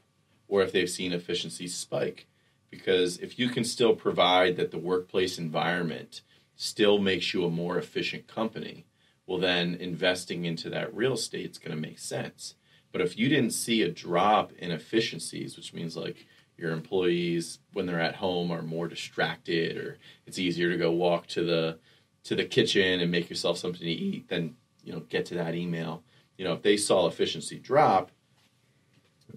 or if they've seen efficiencies spike. Because if you can still provide that the workplace environment still makes you a more efficient company, well, then investing into that real estate is going to make sense. But if you didn't see a drop in efficiencies, which means like your employees when they're at home are more distracted, or it's easier to go walk to the to the kitchen and make yourself something to eat than you know get to that email. You know, if they saw efficiency drop,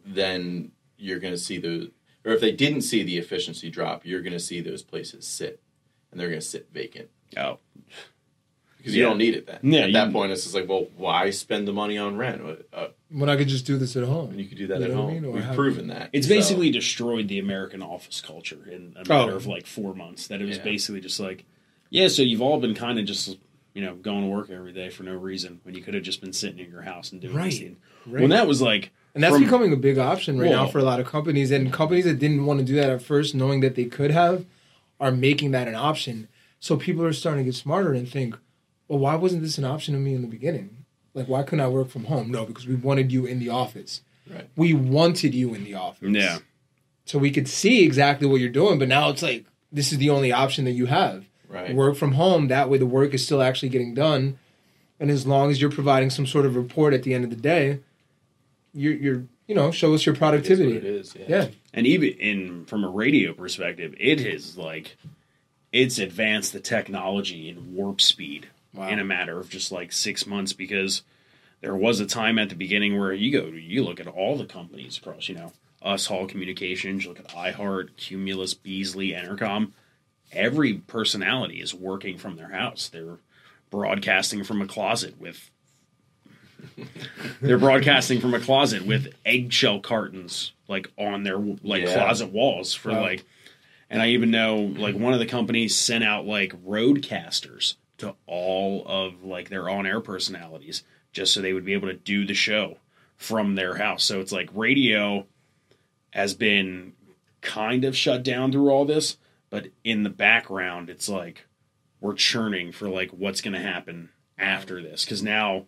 then you're going to see the or if they didn't see the efficiency drop, you're going to see those places sit, and they're going to sit vacant Oh, because you don't need it then. Yeah, at that you- point, it's just like, well, why spend the money on rent? Uh, When I could just do this at home. And you could do that You at know what I home. mean? We've proven that. it's So, basically destroyed the American office culture in a Oh. matter of like four months. That it was Yeah. basically just like, yeah, so you've all been kind of just you know going to work every day for no reason when you could have just been sitting in your house and doing Right. Right. When that was like, And that's from- becoming a big option right now for a lot of companies. And companies that didn't want to do that at first, knowing that they could have, are making that an option. So people are starting to get smarter and think, well, why wasn't this an option to me in the beginning? Like, why couldn't I work from home? No, because we wanted you in the office. Right. We wanted you in the office. yeah, So we could see exactly what you're doing, but now it's like, this is the only option that you have. Right. Work from home. That way the work is still actually getting done. And as long as you're providing some sort of report at the end of the day, you're, you're you know, show us your It is what productivity. it is. Yeah. Yeah. and even in from a radio perspective, it is like it's advanced the technology in warp speed Wow. in a matter of just like six months because there was a time at the beginning where you go you look at all the companies across you know us hall communications you look at iheart cumulus beasley entercom every personality is working from their house they're broadcasting from a closet with they're broadcasting from a closet with eggshell cartons like on their like Yeah. closet walls for Wow. like and I even know like one of the companies sent out like RODECasters to all of like their on-air personalities just so they would be able to do the show from their house. So it's like radio has been kind of shut down through all this, but in the background it's like we're churning for like what's going to happen after this cuz now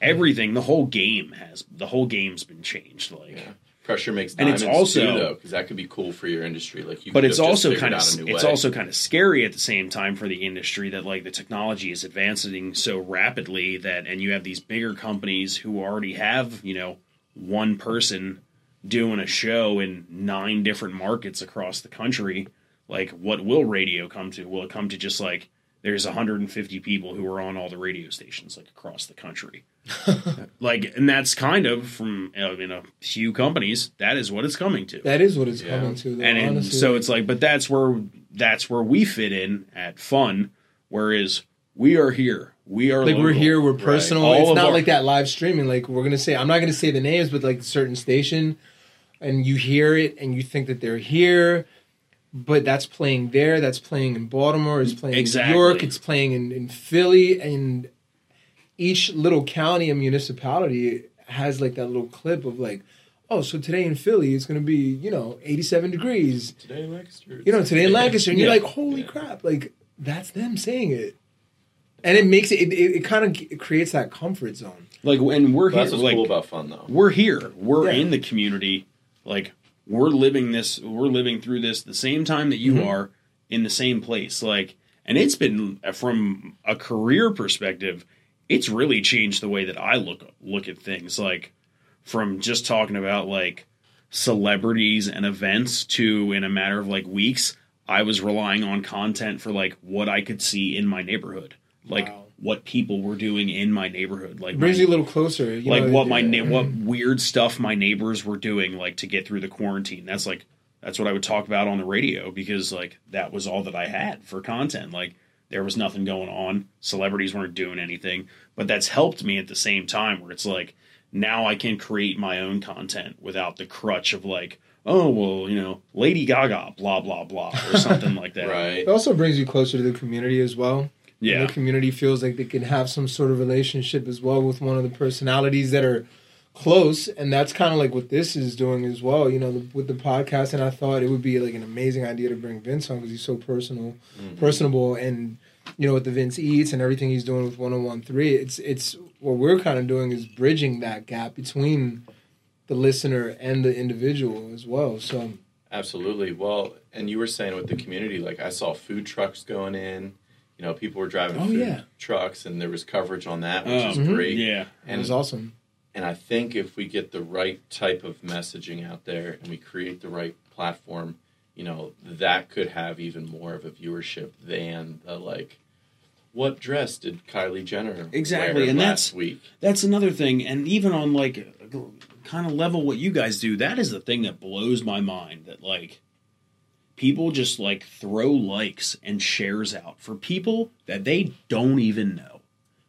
everything the whole game has the whole game's been changed like Yeah. Pressure makes And it's also- too, though, because that could be cool for your industry. Like you, but it's also kind of out a new it's way. also kind of scary at the same time for the industry that like the technology is advancing so rapidly that and you have these bigger companies who already have you know one person doing a show in nine different markets across the country like what will radio come to will it come to just like there's 150 people who are on all the radio stations like across the country <laughs> like and that's kind of from you know few companies that is what it's coming to That is what it's Yeah. coming to. Though, and, and so it's like but that's where that's where we fit in at fun whereas we are here we are like we're here, we're personal. All It's not our- like that live streaming. Like we're gonna say, I'm not gonna say the names, but like certain station, and you hear it and you think that they're here, but that's playing there. That's playing in Baltimore. It's playing Exactly. in New York. It's playing in, in Philly, and each little county and municipality has like that little clip of like, oh, so today in Philly it's gonna be you know 87 degrees. today in Lancaster. You know, today in Lancaster, and you're like, holy Yeah. crap! Like that's them saying it. And it makes it, it, it kind of creates that comfort zone. like and we're here That's what's like cool about fun, though. we're here we're Yeah. in the community like we're living this we're living through this the same time that you Mm-hmm. are in the same place like and it's been from a career perspective it's really changed the way that i look look at things like from just talking about like celebrities and events to in a matter of like weeks i was relying on content for like what i could see in my neighborhood like Wow. What people were doing in my neighborhood like brings my- you a little closer. You like know, what my yeah. na- what mm-hmm. weird stuff my neighbors were doing like to get through the quarantine that's like that's what i would talk about on the radio because like that was all that i had for content like there was nothing going on celebrities weren't doing anything but that's helped me at the same time where it's like now i can create my own content without the crutch of like oh well you know lady gaga blah blah blah or something <laughs> like that Right. It also brings you closer to the community as well. Yeah the community feels like they can have some sort of relationship as well with one of the personalities that are close, and that's kind of like what this is doing as well. You know, the, with the podcast, and I thought it would be like an amazing idea to bring Vince on because he's so personal, mm-hmm. personable, and you know, with the Vince Eats and everything he's doing with 1013, it's it's what we're kind of doing is bridging that gap between the listener and the individual as well. So Absolutely. Well, and you were saying with the community, like I saw food trucks going in. You know, people were driving Oh, food yeah. trucks, and there was coverage on that, which Oh, is mhm. great. yeah it And was awesome. and I think if we get the right type of messaging out there and we create the right platform, you know, that could have even more of a viewership than the like, what dress did Kylie Jenner Exactly, wear and last that's- week? that's another thing and even on like kind of level what you guys do, that is the thing that blows my mind. That like people just like throw likes and shares out for people that they don't even know,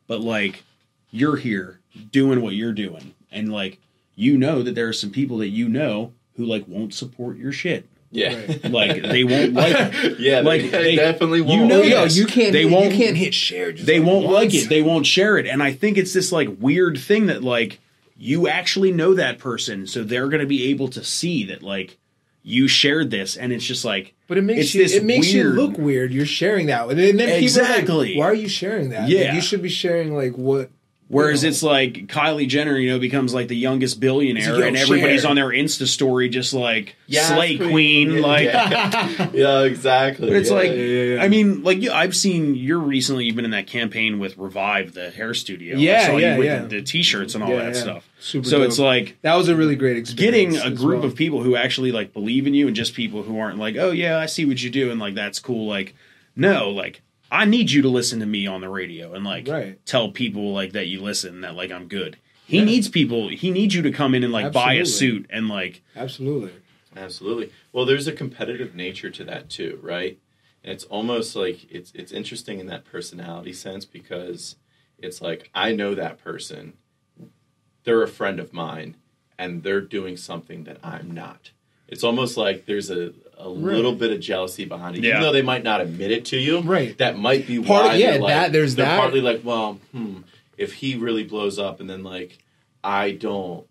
but like you're here doing what you're doing, and like you know that there are some people that you know who like won't support your shit. Yeah. Right. Like they won't like <laughs> it. yeah, Like, they, they- definitely won't. You know yo, this. you can't. They won't- You can't hit share. Just they like won't like it they won't share it and i think it's this like weird thing that like you actually know that person so they're going to be able to see that like you shared this and it's just like But it makes you. It makes weird- you look weird. You're sharing that, and then, Exactly. like, "Why are you sharing that? Like, Yeah. you should be sharing like what." Whereas know. it's like kylie jenner you know becomes like the youngest billionaire Yo, and everybody's share. on their insta story just like Yes, slay queen, Yeah, like yeah, <laughs> Yeah, exactly. But it's Yeah, like, yeah, yeah, yeah. I mean, like you, I've seen you're recently you've been in that campaign with Revive, the hair studio. Yeah, yeah, with yeah. The, the t-shirts and all Yeah, that yeah. stuff. Super so dope. it's like that was a really great experience. getting a group well. of people who actually like believe in you and just people who aren't like oh yeah i see what you do and like that's cool like no like i need you to listen to me on the radio and like Right. tell people like that you listen that like i'm good he Yeah. needs people he needs you to come in and like buy a suit and like Absolutely. Absolutely. Well, there's a competitive nature to that too, right? And it's almost like it's it's interesting in that personality sense because it's like I know that person. They're a friend of mine and they're doing something that I'm not. It's almost like there's a, a little bit of jealousy behind it, Yeah. even though they might not admit it to you. Right. That might be Part of- why. yeah, like, that- there's they're that. partly like, well, hmm, if he really blows up and then like I don't,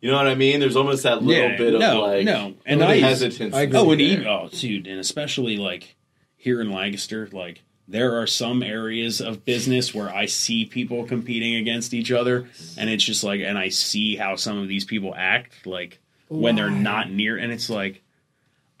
you know what I mean? There's almost that little Yeah, bit of no, like no. And I- hesitance. I agree Oh, with and you even oh, dude, and especially like here in Lancaster, like there are some areas of business where I see people competing against each other, and it's just like, and I see how some of these people act, like when they're not near, and it's like,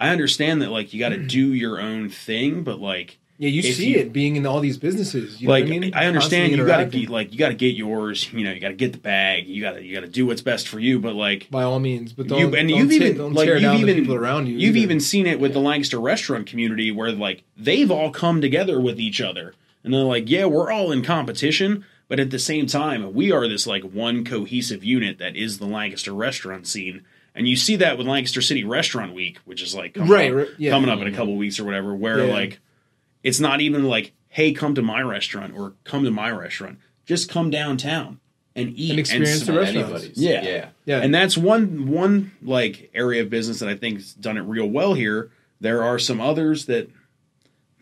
I understand that like you got to mm-hmm. do your own thing, but like. Yeah, you see you- it being in all these businesses. You like I mean? I understand Constantly you got to get like you got to get yours, you know, you got to get the bag, you got to you got to do what's best for you, but like by all means, but don't, you, and don't you've ta- even like you've even people around you. You've either. even seen it with the Lancaster restaurant community where like they've all come together with each other, and they're like, yeah, we're all in competition, but at the same time, we are this like one cohesive unit that is the Lancaster restaurant scene. And you see that with Lancaster City Restaurant Week, which is like coming Right, up, right, yeah. coming up in a couple weeks or whatever, where Yeah. like it's not even like, hey, come to my restaurant or come to my restaurant. Just come downtown and eat And experience s- the restaurants. Yeah. yeah. yeah, and that's one one like area of business that I think's done it real well here. There are some others that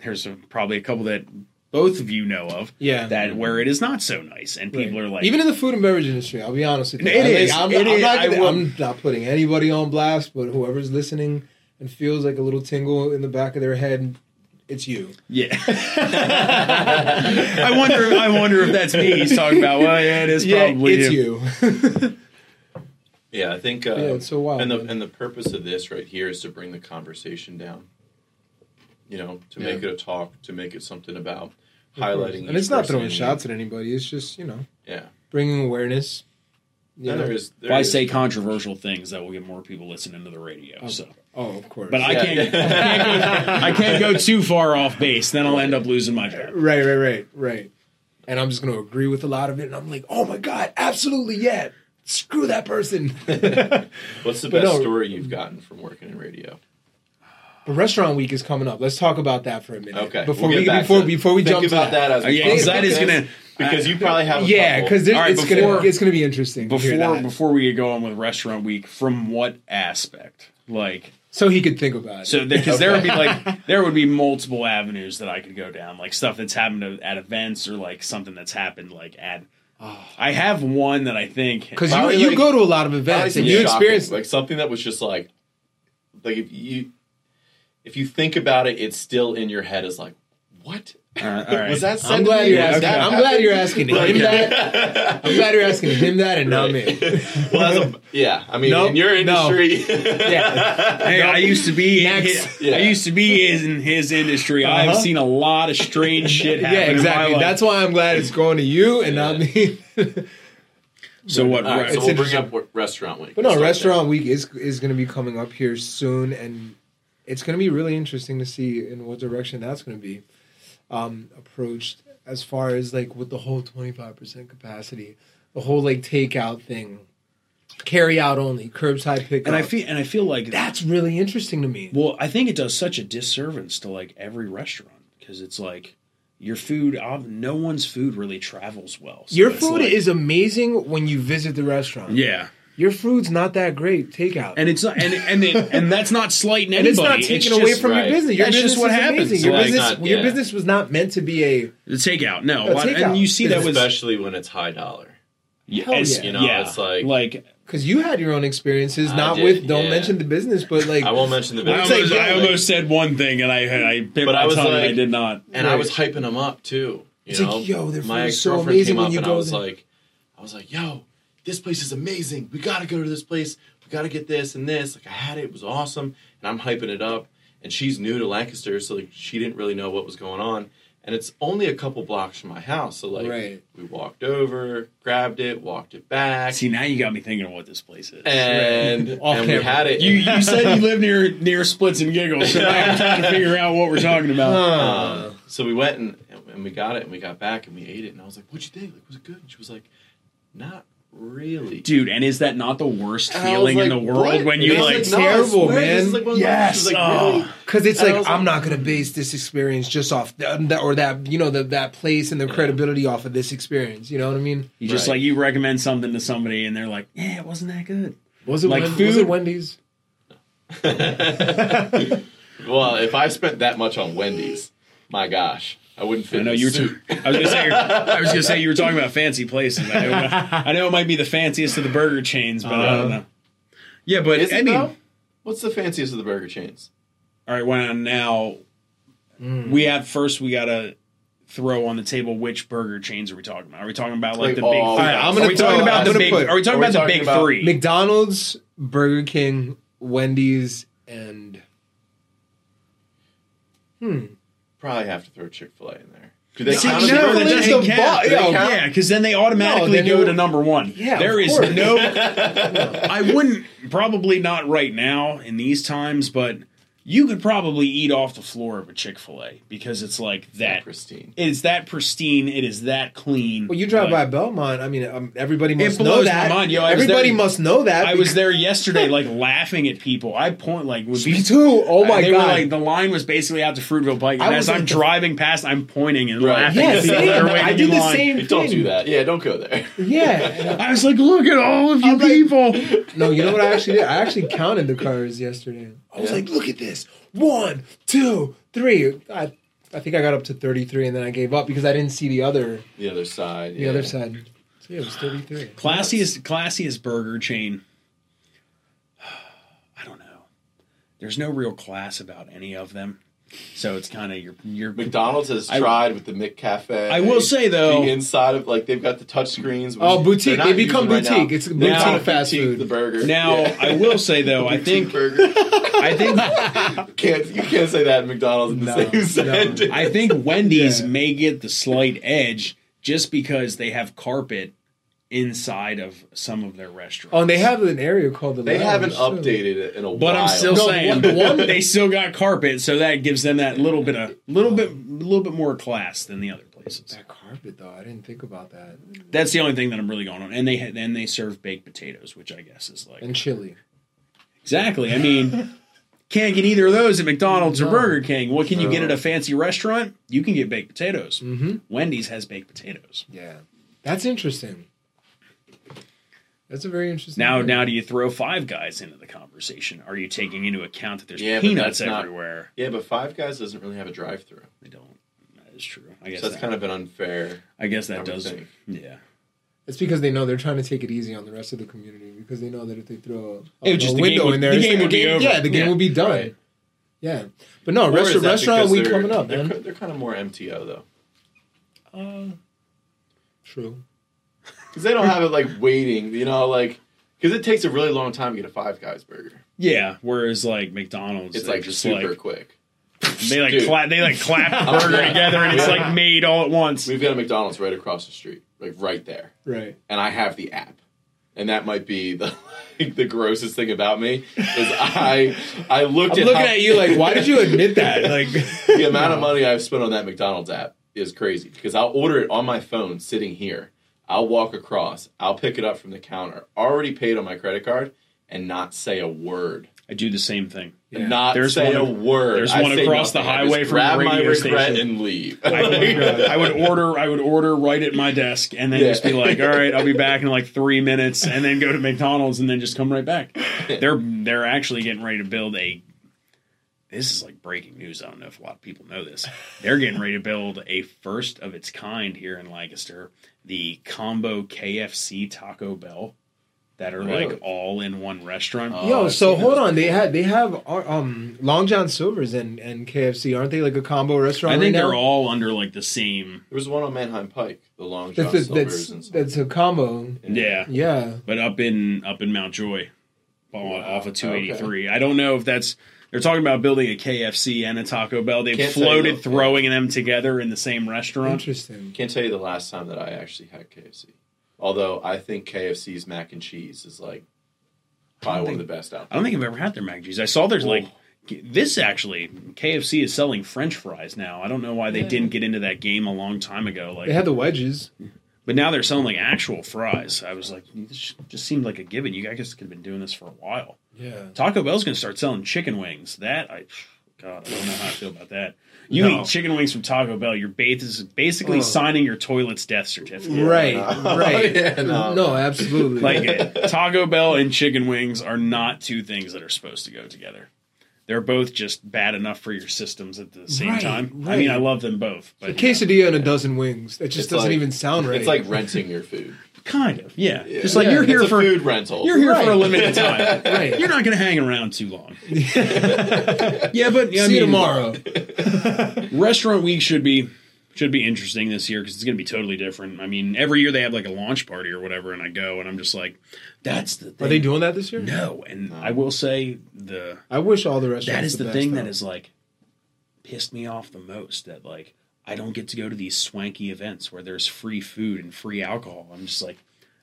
there's a, probably a couple that both of you know of yeah. that where it is not so nice, and people Right. are like, even in the food and beverage industry. I'll be honest with you. It I- is. I'm, It I'm is. Not I gonna- will- I'm not putting anybody on blast, but whoever's listening and feels like a little tingle in the back of their head, it's you. yeah. <laughs> I wonder. I wonder if that's me. He's talking about. Well, yeah, it is probably it's you. you. Yeah, I think. Uh, Yeah, it's so wild, And the man. and the purpose of this right here is to bring the conversation down. You know, to make it a talk, to make it something about Of course. Highlighting. and it's not throwing shots at anybody. It's just you know Yeah, bringing awareness. You and know? there is. There If I is- say controversial things, that will get more people listening to the radio. Oh, so, oh, of course. but I can't. I can't, go, I can't go too far off base. Then I'll end up losing my job. Right, right, right, right. And I'm just going to agree with a lot of it. And I'm like, oh my God, absolutely, yeah. Screw that person. <laughs> What's the best no. story you've gotten from working in radio? Restaurant week is coming up. Let's talk about that for a minute. Okay, Before we'll we back before to- before we think jump about to that. that as yeah, talk 'cause that is gonna- because you probably have a Yeah, because All right, it's before- gonna it's gonna be interesting. Before before we go on with restaurant week, from what aspect? Like so he could think about it. so, because there would be like there would be multiple avenues that I could go down, like stuff that's happened at events or like something that's happened like at. I have one that I think because you, you like- go to a lot of events and you shocking, experience like something that was just like, like if you, if you think about it, it's still in your head as like, what Uh, all right. <laughs> was that? I'm glad you're asking. that I'm glad you're asking him Like- that. <laughs> I'm glad you're asking him that and not me. <laughs> well, a, yeah, I mean, Nope, in your no. industry, Yeah, Hey, I used to be in his, Yeah. I used to be in his industry. I've Uh-huh. seen a lot of strange shit happen. yeah, exactly. That's why I'm glad it's going to you and not me. so what? Right, so we'll bring up restaurant week. But no, restaurant week is is going to be coming up here soon, and it's going to be really interesting to see in what direction that's going to be um, approached. As far as like with the whole twenty five percent capacity, the whole like takeout thing. carry out only, curbside pickup. and I feel and I feel like that's really interesting to me. Well, I think it does such a disservice to like every restaurant because it's like your food. No one's food really travels well. So Your food like- is amazing when you visit the restaurant. yeah, Your food's not that great. Takeout. and it's not, and and it, and that's not slighting and anybody. it's not taken away just from right. your business. Your That's business just what is happens. Your Like, business, not- your business was not meant to be a. the takeout. No, A takeout. and you see that with especially when it's high dollar. Hell as- yeah. You know, it's like- like Because you had your own experiences, I not did, with. Don't yeah. mention the business, but like I won't mention the business. like, almost, yeah, I like- almost said one thing and I I bit But my I was tongue and I did not. and I was hyping them up too. You It's know, like, yo, their my so ex-girlfriend amazing came when up you and go I was there. like, I was like, yo, this place is amazing. We gotta go to this place. We gotta get this and this. Like I had it, it was awesome, and I'm hyping it up. And she's new to Lancaster, so like she didn't really know what was going on. And it's only a couple blocks from my house, so like Right. we walked over, grabbed it, walked it back, See, now you got me thinking of what this place is. and Off and we had it. You you said you live near near Splits and Giggles, so now I'm trying to <laughs> figure out what we're talking about. Huh. Um, so we went and, and we got it and we got back and we ate it and I was like, "What'd you think? Like, was it good?" And she was like, "Not really." Dude, and is that not the worst And I feeling was in the like, world "What?" when you It's like? like- "No, I terrible, swear, this man. is like one of those Yes. things." She's like, Oh. really? Because it's And I like was I'm like- not gonna base this experience just off that, um, that or that you know the, that place and the credibility off of this experience. You know what I mean? You just Right. like you recommend something to somebody and they're like, "Yeah, it wasn't that good." Was it Like Wen- Was food? it Wendy's? <laughs> well, if I spent that much on Wendy's, my gosh, I wouldn't fit. I know you were. suit. T- I was gonna say. I was gonna say you were talking about fancy places. I know, I know it might be the fanciest of the burger chains, but I Uh-huh. don't know. Yeah, but Is I it mean, though? What's the fanciest of the burger chains? all right. Well, now Mm. we have first. We gotta throw on the table which burger chains are we talking about? Are we talking about like, Like the all- big? All right, I'm gonna are we throw- talking about I'm the big? put- are we talking are we about the big about three? McDonald's, Burger King, Wendy's, and hmm. Probably have to throw Chick Fil A in there. Do they See, count? no, as a no, burger that it's chain? doesn't the count. bo- they count? Yeah, because then they automatically then go to number one. Yeah, there of is course. no. <laughs> I wouldn't probably not right now in these times, but you could probably eat off the floor of a Chick Fil A because it's like that. pristine. It is that pristine. It is that clean. Well, you drive by Belmont. I mean, um, everybody must know blows my that. mind, yo, I was everybody there- must know that. I was there yesterday, <laughs> like laughing at people. I point like would be Me too. Oh my they god! Were, like the line was basically out to Fruitville Pike, and as I'm the- driving past, I'm pointing and Right. laughing. yeah, at same. I in did the line. same thing. Don't do that. Yeah, don't go there. Yeah. I- <laughs> I was like, look at all of you I'm like- people. <laughs> no, you know what I actually did? I actually counted the cars yesterday. I was Yeah. like, look at this. One, two, three. I, I think I got up to 33 and then I gave up because I didn't see the other The other side. the yeah. other side. So yeah, it was 33. Classiest, classiest burger chain. <sighs> I don't know. There's no real class about any of them, so it's kind of your your. McDonald's has I- tried with the McCafe. I will say, though- the inside of like they've got the touch screens. Oh, boutique. They become right boutique. now. It's a boutique it fast boutique, food. The burger. Now Yeah. I will say though, I think burger. <laughs> I think <laughs> can't you can't say that at McDonald's in the No, same no. I think Wendy's Yeah. may get the slight edge just because they have carpet inside of some of their restaurants. Oh, and they have an area called the they Lounge, haven't too. updated it in a But while. I'm still No, saying one- the one- they still got carpet, so that gives them that little bit of little bit little bit more class than the other places. That carpet, though. I didn't think about that. That's the only thing that I'm really going on. And they ha- then they serve baked potatoes, which I guess is like And chili. exactly. I mean, can't get either of those at McDonald's or Burger King. What can you get at a fancy restaurant? You can get baked potatoes. Mm-hmm. Wendy's has baked potatoes. Yeah. That's interesting. That's a very interesting. Now, thing. now, do you throw Five Guys into the conversation? Are you taking into account that there's Yeah, peanuts that's not- everywhere? yeah, but Five Guys doesn't really have a drive-through, They don't. That is true. I guess so that's that, kind of an unfair. I guess that does. think. Yeah. It's because they know they're trying to take it easy on the rest of the community because they know that if they throw a, It would a just- the window would- in there, the game like would be over. Yeah, the game Yeah. will be done. Right. Yeah, but no, Or rest, restaurant because week coming up, they're, man. They're kind of more MTO though, Uh, true. Because they don't have it like waiting. You know, like because it takes a really long time to get a Five Guys burger. Yeah. Whereas like McDonald's, It's like just super like quick. they like Dude. clap they like clap <laughs> the burger together and it's like made all at once. We've got a McDonald's right across the street, like right there, Right. and I have the app, and that might be the like, the grossest thing about me is I I looked I'm at looking how, at you like, why did you admit that? <laughs> Like, the amount of money I've spent on that McDonald's app is crazy because I'll order it on my phone sitting here. I'll walk across, I'll pick it up from the counter, already paid on my credit card, and not say a word. I do the same thing. Yeah. Not There's say one- a word. there's I one say across the nothing. I highway just from the grab my radio regret station. and leave. I would, <laughs> I would order. I would order right at my desk, and then Yeah. just be like, "All right, I'll be <laughs> back in like three minutes," and then go to McDonald's, and then just come right back. <laughs> They're they're actually getting ready to build a. This is like breaking news. I don't know if a lot of people know this. They're getting ready to build a first of its kind here in Lancaster, the combo KFC Taco Bell, that are Really? like all in one restaurant. Oh, Yo, I've so hold those on. They had they have uh, um Long John Silver's and, and KFC, aren't they like a combo restaurant? I think right they're now? all under like the same. There was one on Manheim Pike, the Long John That's a, Silver's that's that's a combo. Yeah, Yeah, but up in up in Mount Joy, off Wow, off of 283. I don't know if that's they're talking about building a KFC and a Taco Bell. They've Can't floated though. throwing them together in the same restaurant. interesting. Can't tell you the last time that I actually had KFC. Although I think KFC's mac and cheese is like probably one of the best out I don't think I've ever had their mac and cheese. I saw there's like this actually KFC is selling French fries now. I don't know why they Yeah. didn't get into that game a long time ago. Like, They had the wedges. But now they're selling like actual fries. I was like, this just seemed like a given. You guys could have been doing this for a while. Yeah. Taco Bell's going to start selling chicken wings. That I, God, I don't know how I feel about that. You No. eat chicken wings from Taco Bell, you're bas- basically Oh. signing your toilet's death certificate. Right, <laughs> oh, no. right. Yeah, no. no, absolutely. Like Taco Bell and chicken wings are not two things that are supposed to go together. They're both just bad enough for your systems at the same Right, time. I mean, I love them both, a but quesadilla and a dozen wings. That just It's doesn't like- even sound right. It's like renting your food. kind of, yeah. Yeah. Just like Yeah, you're here a for food rental. you're here for a limited time. <laughs> right. You're not going to hang around too long. <laughs> yeah, but I See you mean, tomorrow. <laughs> Restaurant week should be should be interesting this year because it's going to be totally different. I mean, every year they have like a launch party or whatever, and I go and I'm just like, that's the thing. Are they doing that this year? No, and No. I will say the I wish all the restaurants. that is the, best, thing though. that is like pissed me off the most. That like I don't get to go to these swanky events where there's free food and free alcohol. I'm just like,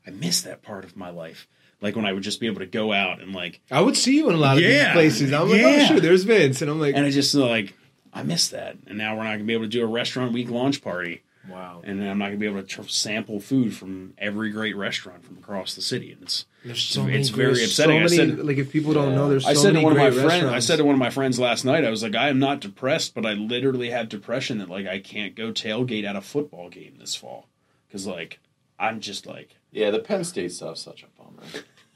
I miss that part of my life. Like when I would just be able to go out and like, I would see you in a lot of Yeah, these places. I'm like, oh, yeah. oh sure, there's Vince, and I'm like, and I just like, I miss that. And now we're not gonna be able to do a restaurant week launch party. wow. and I'm not gonna be able to tr- sample food from every great restaurant from across the city. And it's There's so it's many. very upsetting. So many, said- like if people don't Yeah. know, there's so I said to many one of my great friends. I said to one of my friends last night. I was like, I am not depressed, but I literally have depression that like I can't go tailgate at a football game this fall because like I'm just like Yeah, the Penn State stuff's such a bummer.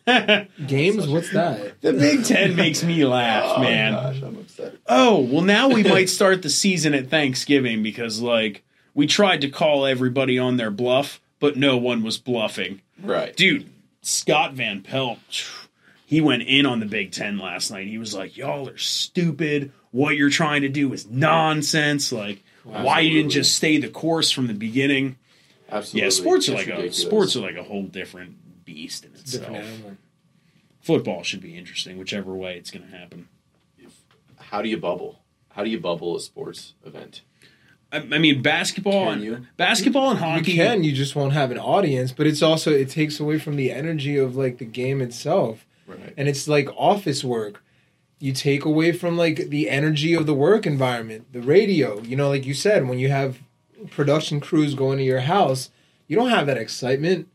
<laughs> games. What's that? the Big Ten makes me laugh, oh man. gosh, I'm upset. Oh, well, now we might <laughs> start the season at Thanksgiving because, like, we tried to call everybody on their bluff, but no one was bluffing. Right. Dude, Scott Van Pelt, he went in on the Big Ten last night. He was like, y'all are stupid. What you're trying to do is nonsense. Like, why you didn't just stay the course from the beginning? Absolutely. Yeah, sports are It's like a sports are like a whole different beast in itself. Different. Football should be interesting, whichever way it's going to happen. How do you bubble? How do you bubble a sports event? I, I mean, basketball Can and you? basketball and You hockey. can. You just won't have an audience, but it's also it takes away from the energy of like the game itself, Right. and it's like office work. You take away from like the energy of the work environment, the radio. You know, like you said, when you have production crews going to your house, you don't have that excitement.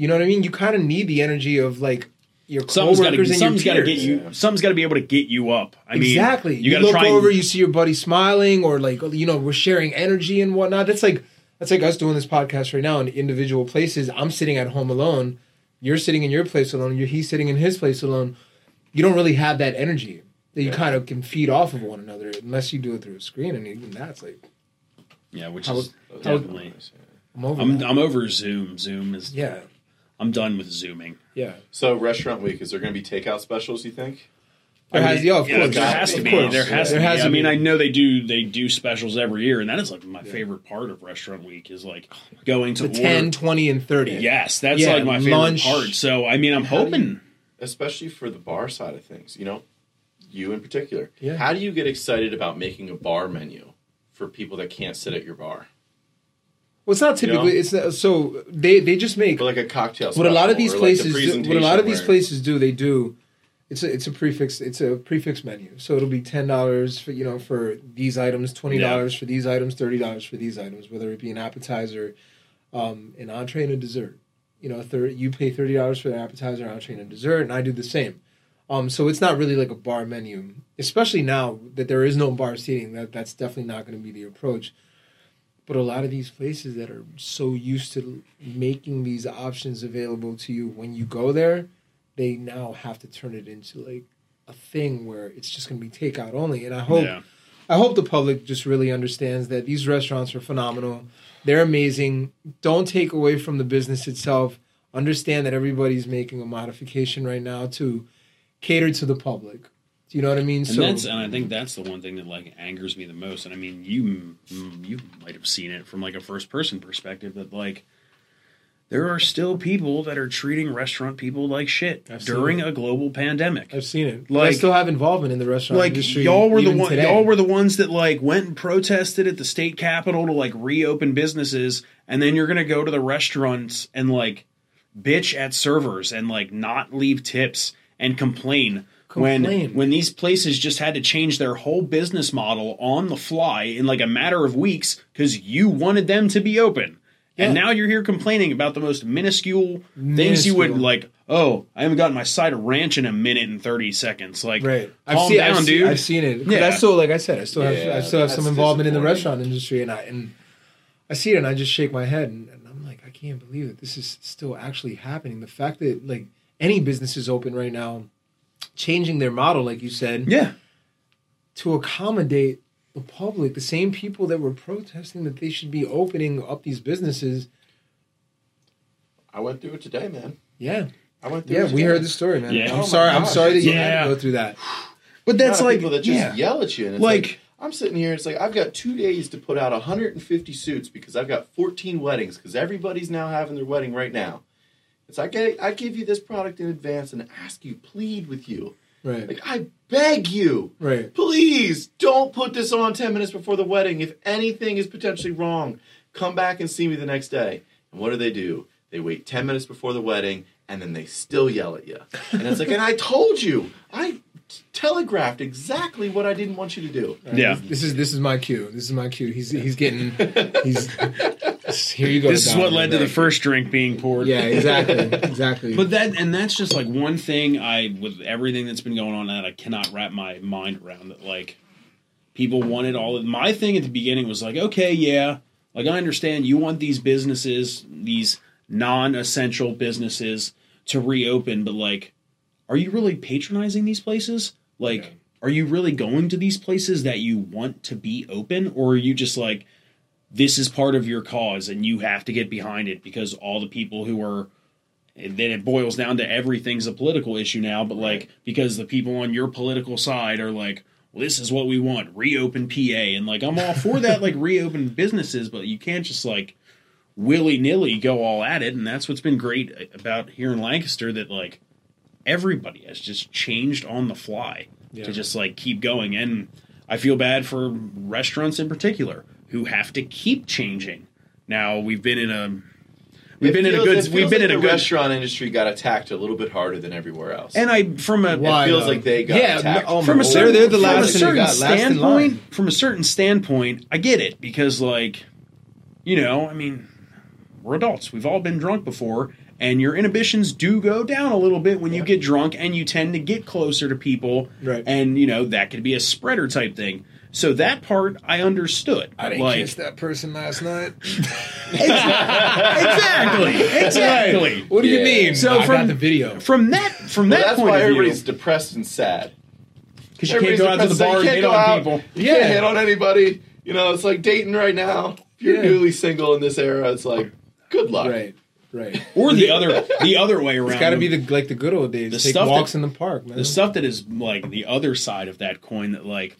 You know what I mean? You kind of need the energy of like your Something's got coworkers to and something's got your to peers. get you. Something's got to be able to get you up. I mean, exactly. You You, got to look try. over, and, you see your buddy smiling, or like you know, we're sharing energy and whatnot. That's like that's like us doing this podcast right now in individual places. I'm sitting at home alone. You're sitting in your place alone. You're he's sitting in his place alone. You don't really have that energy that you Yeah. kind of can feed off of one another unless you do it through a screen, and even that's like yeah, which How- is how- definitely. nice, yeah. I'm over. I'm. I'm over Zoom. Zoom is. yeah, I'm done with zooming. yeah. So restaurant week, is there going to be takeout specials? You think? There has, yeah, of Yeah, course. there has to be. course. There has to There be. has I to mean, be. I know they do. They do specials every year, and that is like my favorite part of restaurant week is like going to the order. 10, 20, and 30. Yes, that's Yeah, like my favorite lunch. part. So I mean, I'm How do you- hoping. Especially for the bar side of things, you know, you in particular. Yeah. How do you get excited about making a bar menu for people that can't sit at your bar? Well, it's not You know? typically. It's not, so they they just make Or like a cocktail. what a lot of these or like the places do, what a lot of these places do they do it's a it's a prefix it's a prefix menu so it'll be ten dollars for you know for these items twenty dollars for these items thirty dollars for these items whether it be an appetizer um, an entree and a dessert. You know, thir- you pay thirty dollars for the appetizer, entree, and a dessert, and I do the same. Um, so it's not really like a bar menu, especially now that there is no bar seating. That that's definitely not going to be the approach. But a lot of these places that are so used to making these options available to you when you go there, they now have to turn it into like a thing where it's just going to be takeout only. And I hope Yeah. I hope the public just really understands that these restaurants are phenomenal. They're amazing. Don't take away from the business itself. Understand that everybody's making a modification right now to cater to the public. Do you know what I mean? And that's and I think that's the one thing that like angers me the most. And I mean, you mm, you might have seen it from like a first person perspective that like there are still people that are treating restaurant people like shit I've during a global pandemic. I've seen it. But I still have involvement in the restaurant like industry. y'all were the one, today. y'all were the ones that like went and protested at the state capitol to like reopen businesses, and then you're gonna go to the restaurants and like bitch at servers and like not leave tips and complain. When Complain. when these places just had to change their whole business model on the fly in like a matter of weeks because you wanted them to be open, and now you're here complaining about the most minuscule, things you would like. Oh, I haven't gotten my side of ranch in a minute and thirty seconds. Like, Right. calm I've seen, down, I've, dude. Seen, I've seen it. 'Cause Yeah. I still, like I said, I still have, Yeah, I still have some involvement in the restaurant industry, and I and I see it, and I just shake my head, and, and I'm like, I can't believe that this is still actually happening. The fact that like any business is open right now, changing their model, like you said, Yeah. to accommodate the public, the same people that were protesting that they should be opening up these businesses. I went through it today, man. Yeah, I went through. yeah, it we today. heard the story, man. Yeah. I'm Oh sorry. I'm sorry that you Yeah. had to go through that. <sighs> But That's that's like people that just yeah. yell at you, and it's Like- like, I'm sitting here. It's like I've got two days to put out 150 suits because I've got 14 weddings because everybody's now having their wedding right now. It's like I, I give you this product in advance and ask you, plead with you, Right, like I beg you, right. please don't put this on 10 minutes before the wedding. If anything is potentially wrong, come back and see me the next day. And what do they do? They wait 10 minutes before the wedding and then they still yell at you. And it's like, and I told you, I telegraphed exactly what I didn't want you to do. Yeah. This is this is my cue. This is my cue. He's he's getting <laughs> he's here you go. This is what led to the first drink being poured. Yeah, exactly, <laughs> exactly. But that and that's just like one thing I with everything that's been going on that I cannot wrap my mind around that like people wanted all of my thing at the beginning was like okay yeah like I understand you want these businesses these non-essential businesses to reopen but like are you really patronizing these places like Yeah. are you really going to these places that you want to be open or are you just like this is part of your cause and you have to get behind it because all the people who are and then it boils down to everything's a political issue now but like because the people on your political side are like well this is what we want reopen pa and like i'm all for that like <laughs> reopen businesses but you can't just like willy-nilly go all at it. And that's what's been great about here in lancaster that like everybody has just changed on the fly Yeah. to just like keep going and i feel bad for restaurants in particular who have to keep changing now we've been in a we've It been in a good we've been like in a the good restaurant industry got attacked a little bit harder than everywhere else. and I from a Why, it feels though? like they got yeah, attacked. no- oh from a certain, they're, they're the from a last thing certain got, in standpoint, line. from a certain standpoint, I get it because, like, you know, I mean, we're adults. We've all been drunk before, and your inhibitions do go down a little bit when you get drunk, and you tend to get closer to people, Right. And you know that could be a spreader type thing. So that part I understood. I didn't like, kiss that person last night. <laughs> exactly, <laughs> exactly. What do you mean? So I from got the video. from that from Well, that that's point why of view, everybody's depressed and sad. because you can't go out to the bar and you can't hit go on out, people. You Yeah. can't hit on anybody. You know, it's like dating right now. If you're Yeah. newly single in this era, it's like, good luck. Right, right. Or the other the other way around. It's got to be the like the good old days. The Take stuff walks that- in the park, man. the stuff that is like the other side of that coin that like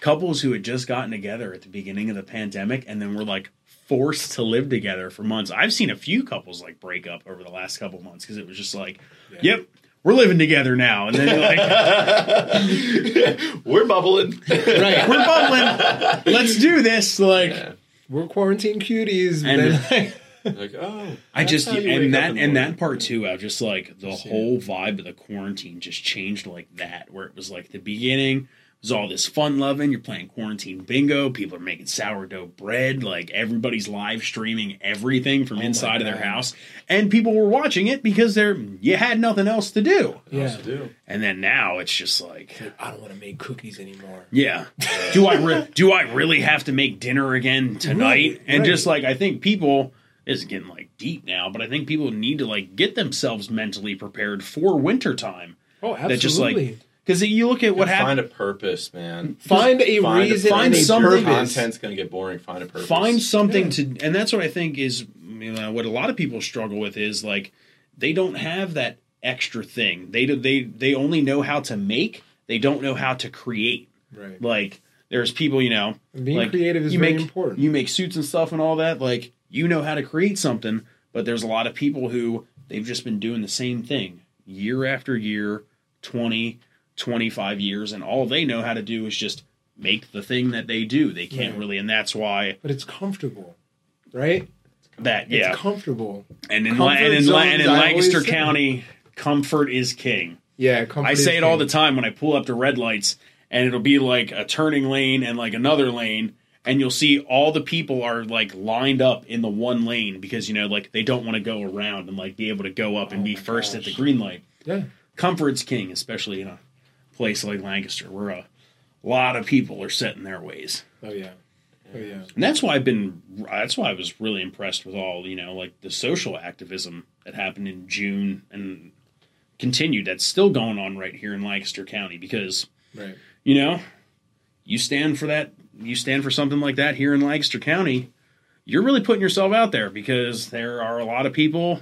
couples who had just gotten together at the beginning of the pandemic and then were like forced to live together for months. I've seen a few couples like break up over the last couple months because it was just like, yep, we're living together now, and then like <laughs> We're bubbling. <laughs> right. we're bubbling, let's do this. Like Yeah. We're quarantine cuties. And- then, Like, <laughs> oh. I just how you wake and that and that part too. I was just like the Just, yeah. whole vibe of the quarantine just changed like that, where it was like the beginning was all this fun loving. You're playing quarantine bingo. People are making sourdough bread. Like everybody's live streaming everything from Oh inside of their house, and people were watching it because they're you had nothing else to do. What else Yeah. to do? And then now it's just like, I don't want to make cookies anymore. yeah, do I re- do I really have to make dinner again tonight? Right, and right. just like I think people this is getting like deep now, but I think people need to like get themselves mentally prepared for wintertime. Oh, absolutely. That just like because you look at what happened. Find a purpose, man. find a Find a- reason find something- purpose. Content's gonna get boring. Find a purpose. find something Yeah. to and that's what i think is you know what a lot of people struggle with is like they don't have that extra thing they do they they only know how to make they don't know how to create Right. like there's people you know Being like, creative is you very make, important. you make suits and stuff and all that like you know how to create something but there's a lot of people who they've just been doing the same thing year after year 20 25 years and all they know how to do is just make the thing that they do they can't Right. really and that's why but it's comfortable, right? that yeah It's comfortable. and in, comfort and in, zones, and in lancaster county comfort is king Yeah, comfort i say it all the time when i pull up to red lights and it'll be like a turning lane and like another lane and you'll see all the people are like lined up in the one lane because you know like they don't want to go around and like be able to go up and Oh be my first at the green light Yeah. comfort's king especially in a place like lancaster where a lot of people are set in their ways Oh yeah. Oh yeah. and that's why I've been. That's why I was really impressed with all you know, like the social activism that happened in June and continued. That's still going on right here in Lancaster County because Right. you know, you stand for that. You stand for something like that here in Lancaster County. You're really putting yourself out there because there are a lot of people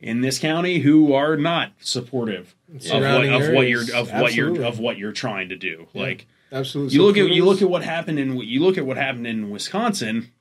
in this county who are not supportive of what, of what you're of what you're of what you're trying to do. Yeah. Like Absolutely. you look at you look at what happened in you look at what happened in Wisconsin.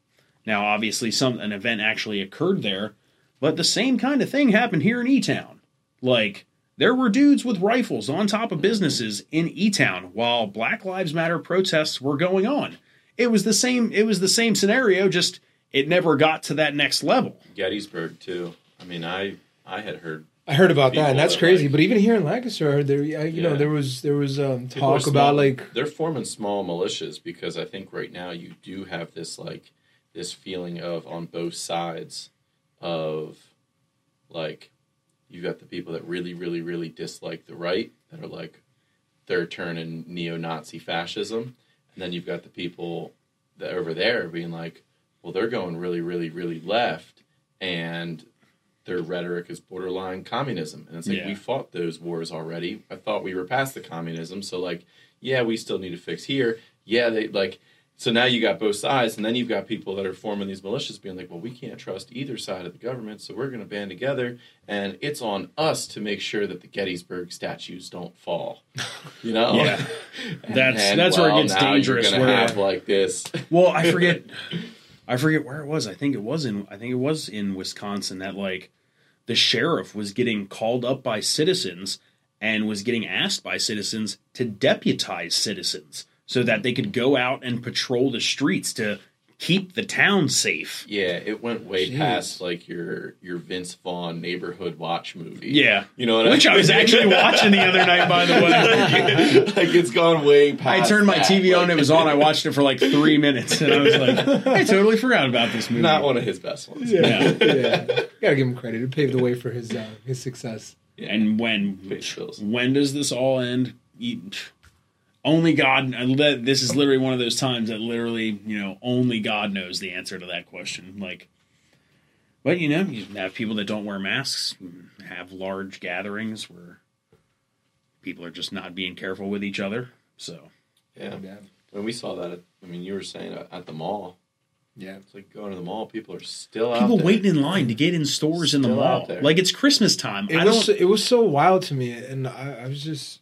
Now, obviously, some an event actually occurred there, but the same kind of thing happened here in E Town. Like there were dudes with rifles on top of businesses in E Town while Black Lives Matter protests were going on. It was the same. It was the same scenario. Just it never got to that next level. Gettysburg too. I mean, I I had heard I heard about that, and that's that, crazy. like- but even here in Lancaster, I heard there, I- you know, there was there was um, people are talk about like they're forming small militias because I think right now you do have this like this feeling of on both sides of like you've got the people that really really really dislike the right that are like third turn in neo-Nazi fascism, and then you've got the people that over there being like, well, they're going really really really left, and their rhetoric is borderline communism, and it's like Yeah. we fought those wars already. I thought we were past the communism, so like, yeah, we still need to fix here. Yeah, they like. So now you got both sides, and then you've got people that are forming these militias, being like, "Well, we can't trust either side of the government, so we're going to band together, and it's on us to make sure that the Gettysburg statues don't fall." You know, Yeah. <laughs> That's- And, that's where it gets dangerous, You're where- have like this. <laughs> Well, I forget. I forget where it was. I think it was in. I think it was in Wisconsin that like the sheriff was getting called up by citizens and was getting asked by citizens to deputize citizens so that they could go out and patrol the streets to keep the town safe. Yeah, it went way Jeez. past like your your Vince Vaughn neighborhood watch movie. Yeah. you know what Which I I was actually watching the other night, by the way. <laughs> like it's gone way past. I turned my that, TV on, it was on. I watched it for like three minutes, and I was like, I totally forgot about this movie. not one of his best ones. Yeah. yeah, gotta give him credit. It paved the way for his uh, his success. And when when does this all end? You- Only God. This is literally one of those times that literally, you know, only God knows the answer to that question. Like, but you know, you have people that don't wear masks, have large gatherings where people are just not being careful with each other. So Yeah, Yeah, when we saw that, at, I mean, you were saying at, at the mall. yeah. It's like going to the mall. People are still out people waiting in line to get in stores in the Still out mall. there. Like it's Christmas time. It I was don't. it was so wild to me, and I, I was just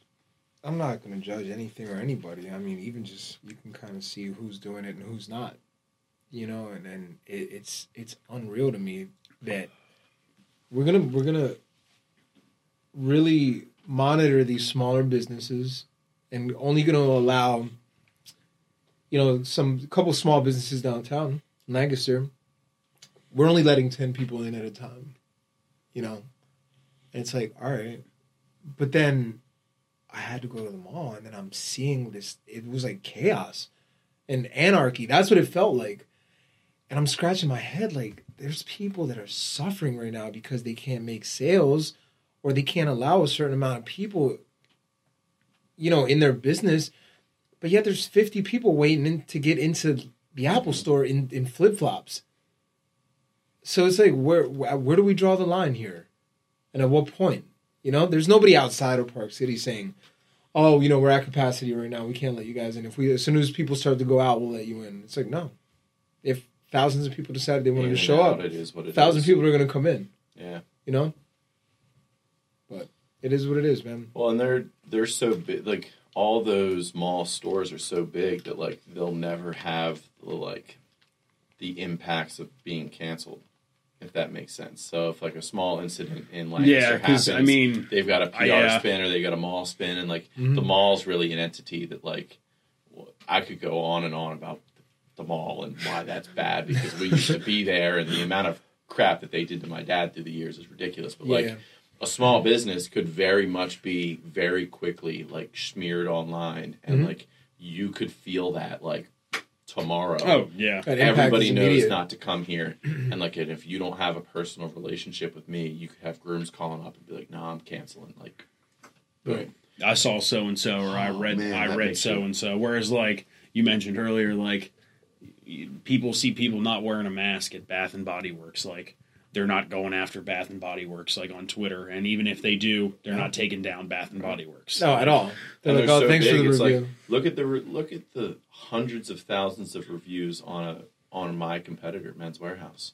I'm not gonna judge anything or anybody. I mean, even just you can kind of see who's doing it and who's not, you know. And and it, it's it's unreal to me that we're gonna we're gonna really monitor these smaller businesses and only gonna allow you know some couple small businesses downtown Lancaster. We're only letting ten people in at a time, you know. And it's like, all right. But then I had to go to the mall, and then I'm seeing this. It was like chaos and anarchy. That's what it felt like. And I'm scratching my head like there's people that are suffering right now because they can't make sales or they can't allow a certain amount of people, you know, in their business. But yet there's 50 people waiting in, to get into the Apple store in, in flip flops. So it's like where where do we draw the line here, and at what point? You know, there's nobody outside of Park City saying, "Oh, you know, we're at capacity right now. We can't let you guys in. If we as soon as people start to go out, we'll let you in." It's like no. If thousands of people decided they wanted to show out, up, It is what it is. thousand people are going to come in. Yeah. You know. But it is what it is, man. Well, and they're they're so big. Like all those mall stores are so big that like they'll never have the, like the impacts of being canceled. If that makes sense. So if like a small incident in Lancaster Yeah, 'cause, happens, I mean, they've got a PR I, uh, spin or they got a mall spin, and like Mhm. the mall's really an entity that like I could go on and on about the mall and why that's bad because we used to be there and the amount of crap that they did to my dad through the years is ridiculous. But like Yeah. a small business could very much be very quickly like smeared online and Mhm. like you could feel that like tomorrow Oh yeah. That everybody knows immediate. not to come here and like and if you don't have a personal relationship with me you could have grooms calling up and be like no i'm canceling like Right. I saw so and so, or I Oh, read man, I read so and so. Whereas, like you mentioned earlier, like people see people not wearing a mask at Bath and Body Works, like they're not going after Bath and Body Works, like on Twitter, and even if they do, they're not taking down Bath and Body Works. No, at all. They're like, they're oh, so thanks big, for the review. like look at the re- look at the hundreds of thousands of reviews on a on my competitor men's Wearhouse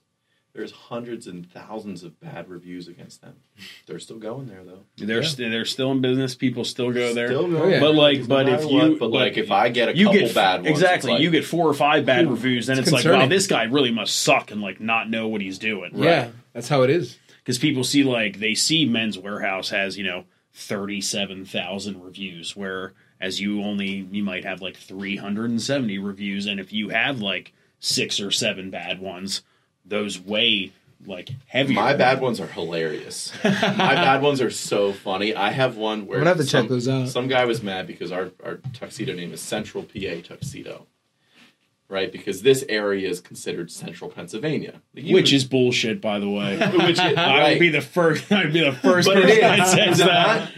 there's hundreds and thousands of bad reviews against them <laughs> they're still going there though They're Yeah. st- they're still in business. People still go there. Still Oh, yeah. But like, but if you, what. but but like, if I get a you couple get bad ones, exactly, like, you get four or five bad Ooh, reviews, then it's it's, like, wow, this guy really must suck and like not know what he's doing. Yeah, that's how it is. because people see like they see Men's Wearhouse has you know thirty seven thousand reviews, where as you only you might have like three hundred and seventy reviews, and if you have like six or seven bad ones, those way like heavier. My bad ones are hilarious. My <laughs> bad ones are so funny. I have one where I'm gonna have to some, check those out. Some guy was mad because our, our tuxedo name is Central PA Tuxedo. Right? Because this area is considered central Pennsylvania. You- which is bullshit, by the way. <laughs> which is, I right. would be the first. <laughs> I'd be the first But it person that says that.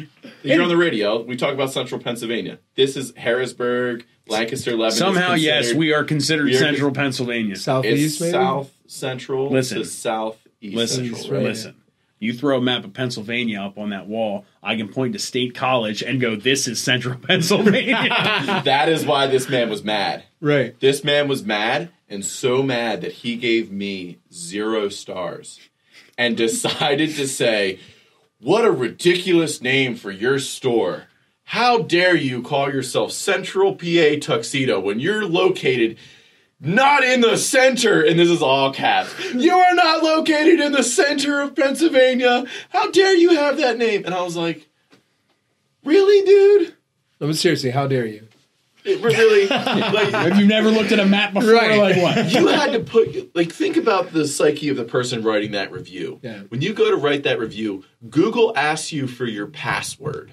You're on the radio. We talk about central Pennsylvania. This is Harrisburg, Lancaster, Lebanon. Somehow, yes, we are considered we are- Central Pennsylvania. It's Southeast, maybe. south central Listen. to southeast Listen, central. Right? listen. You throw a map of Pennsylvania up on that wall, I can point to State College and go, "This is Central <laughs> Pennsylvania." <laughs> that is why this man was mad. Right. This man was mad and so mad that he gave me zero stars and <laughs> decided to say, What a ridiculous name for your store. How dare you call yourself Central PA Tuxedo when you're located not in the center? And this is all caps. You are not located in the center of Pennsylvania. How dare you have that name? And I was like, Really, dude? No, but seriously, how dare you? It really, <laughs> like, Have you never looked at a map before? Right. Like what? you had to put like think about the psyche of the person writing that review. Yeah. When you go to write that review, Google asks you for your password.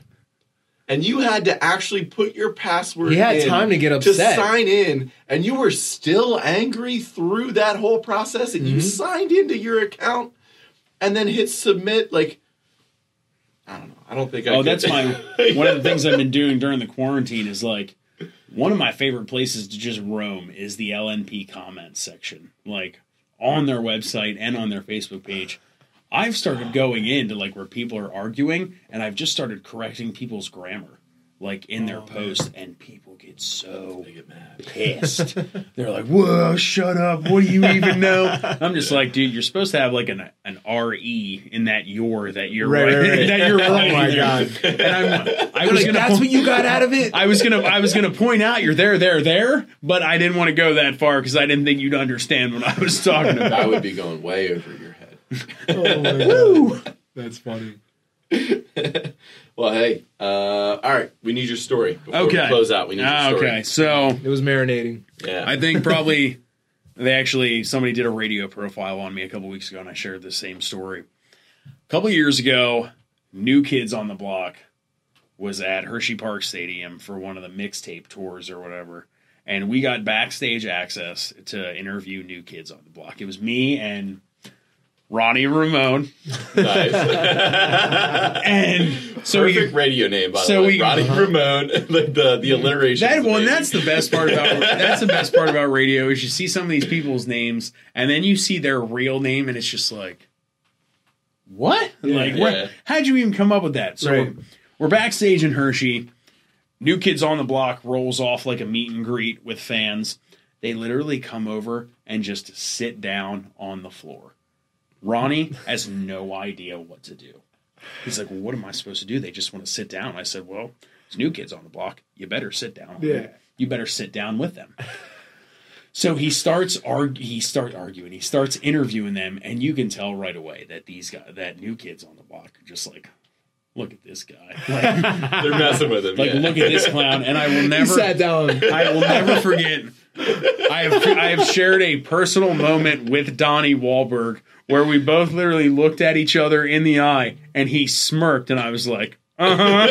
And you had to actually put your password He had in time to get upset to sign in, and you were still angry through that whole process, and you Mhm. signed into your account and then hit submit. Like, I don't know. I don't think I. Oh, could- that's my <laughs> one of the things I've been doing during the quarantine is like one of my favorite places to just roam is the LNP comments section. Like on their website and on their Facebook page. I've started going into like where people are arguing and I've just started correcting people's grammar like in their oh, posts and people get so They get mad. pissed. <laughs> They're like, "Whoa, shut up! What do you even know?" <laughs> I'm just like, dude, you're supposed to have like an an re in that your that you're Right, right, right. <laughs> that you're Oh my. God. And I'm, I was like, gonna, that's po- what you got out of it. I was gonna, I was gonna point out you're there, there, there, but I didn't want to go that far because I didn't think you'd understand what I was talking about. I would be going way over your head. <laughs> oh my god, that's funny. <laughs> Well, hey, uh, all right. We need your story before Okay. we close out. We need Ah, your story. okay, so It was marinating. Yeah. I think probably they actually somebody did a radio profile on me a couple weeks ago, and I shared the same story. A couple years ago, New Kids on the Block was at Hershey Park Stadium for one of the mixtape tours or whatever. And we got backstage access to interview new kids on the block. It was me and Ronnie Ramone. Nice. <laughs> And so we, Perfect radio name, by so the way. we- Ronnie Ramone. <laughs> Like the the alliteration. That one, that's the best part about that's the best part about radio is you see some of these people's names and then you see their real name and it's just like, what? like, Yeah. where, how'd you even come up with that? So Right. we're, we're backstage in Hershey. New Kids on the Block rolls off like a meet and greet with fans. They literally come over and just sit down on the floor. Ronnie has no idea what to do. He's like, well, what am I supposed to do? They just want to sit down. I said, well, there's new kids on the block. You better sit down. Yeah. You better sit down with them. So he starts arg- he starts arguing. He starts interviewing them, and you can tell right away that these guys, that new kids on the block, are just like, look at this guy, <laughs> like, They're messing with him. like yeah. look at this clown. And I will He never, sat down. I will never forget. I have I have shared a personal moment with Donnie Wahlberg where we both literally looked at each other in the eye and he smirked and I was like, uh huh.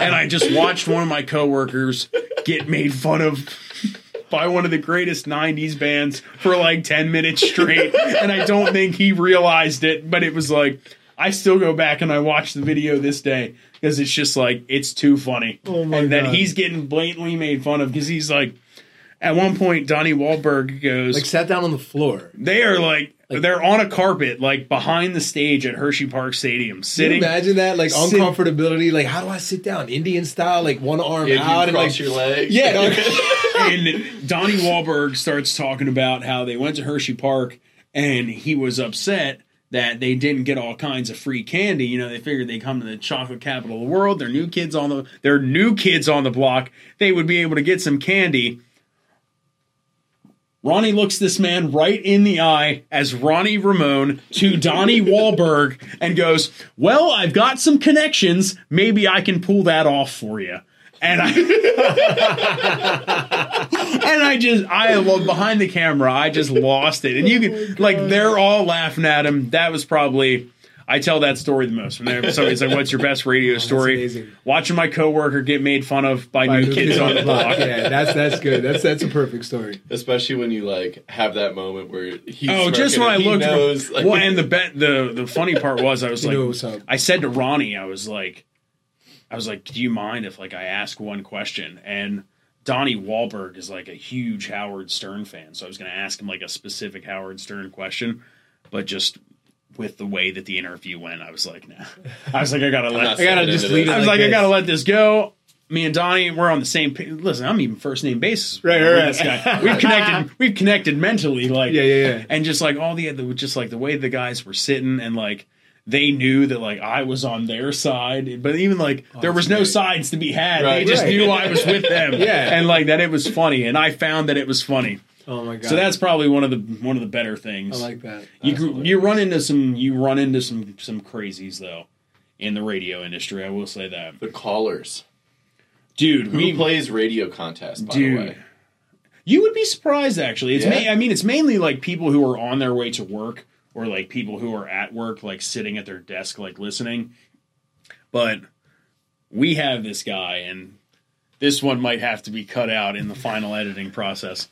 and I just watched one of my coworkers get made fun of by one of the greatest 90s bands for like 10 minutes straight. And I don't think he realized it, but it was like, I still go back and I watch the video this day because it's just like, it's too funny. Oh my and then God. he's getting blatantly made fun of because he's like, at one point, Donnie Wahlberg goes, Like sat down on the floor. they are like, they're on a carpet, like behind the stage at Hershey Park Stadium, Can you sitting. imagine that? Like sit- uncomfortability. Like how do I sit down? Indian style, like one arm If you out and like your legs. yeah. no, <laughs> and Donnie Wahlberg starts talking about how they went to Hershey Park and he was upset that they didn't get all kinds of free candy. You know, they figured they come to the chocolate capital of the world. They're new kids on the they're new kids on the block. They would be able to get some candy. Ronnie looks this man right in the eye as Ronnie Ramone to Donnie <laughs> Wahlberg and goes, Well, I've got some connections. Maybe I can pull that off for you. And I <laughs> and I just I well behind the camera, I just lost it. And you oh can like they're all laughing at him. That was probably I tell that story the most. When they're somebody's like, "What's your best radio <laughs> oh, story?" amazing. Watching my coworker get made fun of by, By new new kids on the block. Yeah, that's that's good. That's that's a perfect story. Especially when you like have that moment where he's Oh, just when I looked. knows, like, well, and the bet the the funny part was I was <laughs> like, know. I said to Ronnie, I was like, I was like, do you mind if like I ask one question? And Donnie Wahlberg is like a huge Howard Stern fan, so I was going to ask him like a specific Howard Stern question, but just with the way that the interview went, I was like, nah. I was like, I gotta let. I gotta just leave this. it I was like like, I gotta let this go. Me and Donnie, we're on the same page. Listen, I'm even first name basis. Right, with right, this guy. We've connected. <laughs> We've connected mentally, like Yeah, yeah, yeah. and just like all the other, just like the way the guys were sitting, and like they knew that like I was on their side, but even like oh, there was no great. sides to be had. Right. They just Right. knew I was with them, <laughs> Yeah. and like that it was funny, and I found that it was funny. Oh my god. So that's probably one of the one of the better things. I like that. you That's you run into some you run into some some crazies though in the radio industry. I will say that, the callers. dude. Who we plays radio contest? By Dude. the way, You would be surprised, actually. It's Yeah? ma- I mean, it's mainly like people who are on their way to work, or like people who are at work, like sitting at their desk, like listening. But we have this guy, and this one might have to be cut out in the final editing process.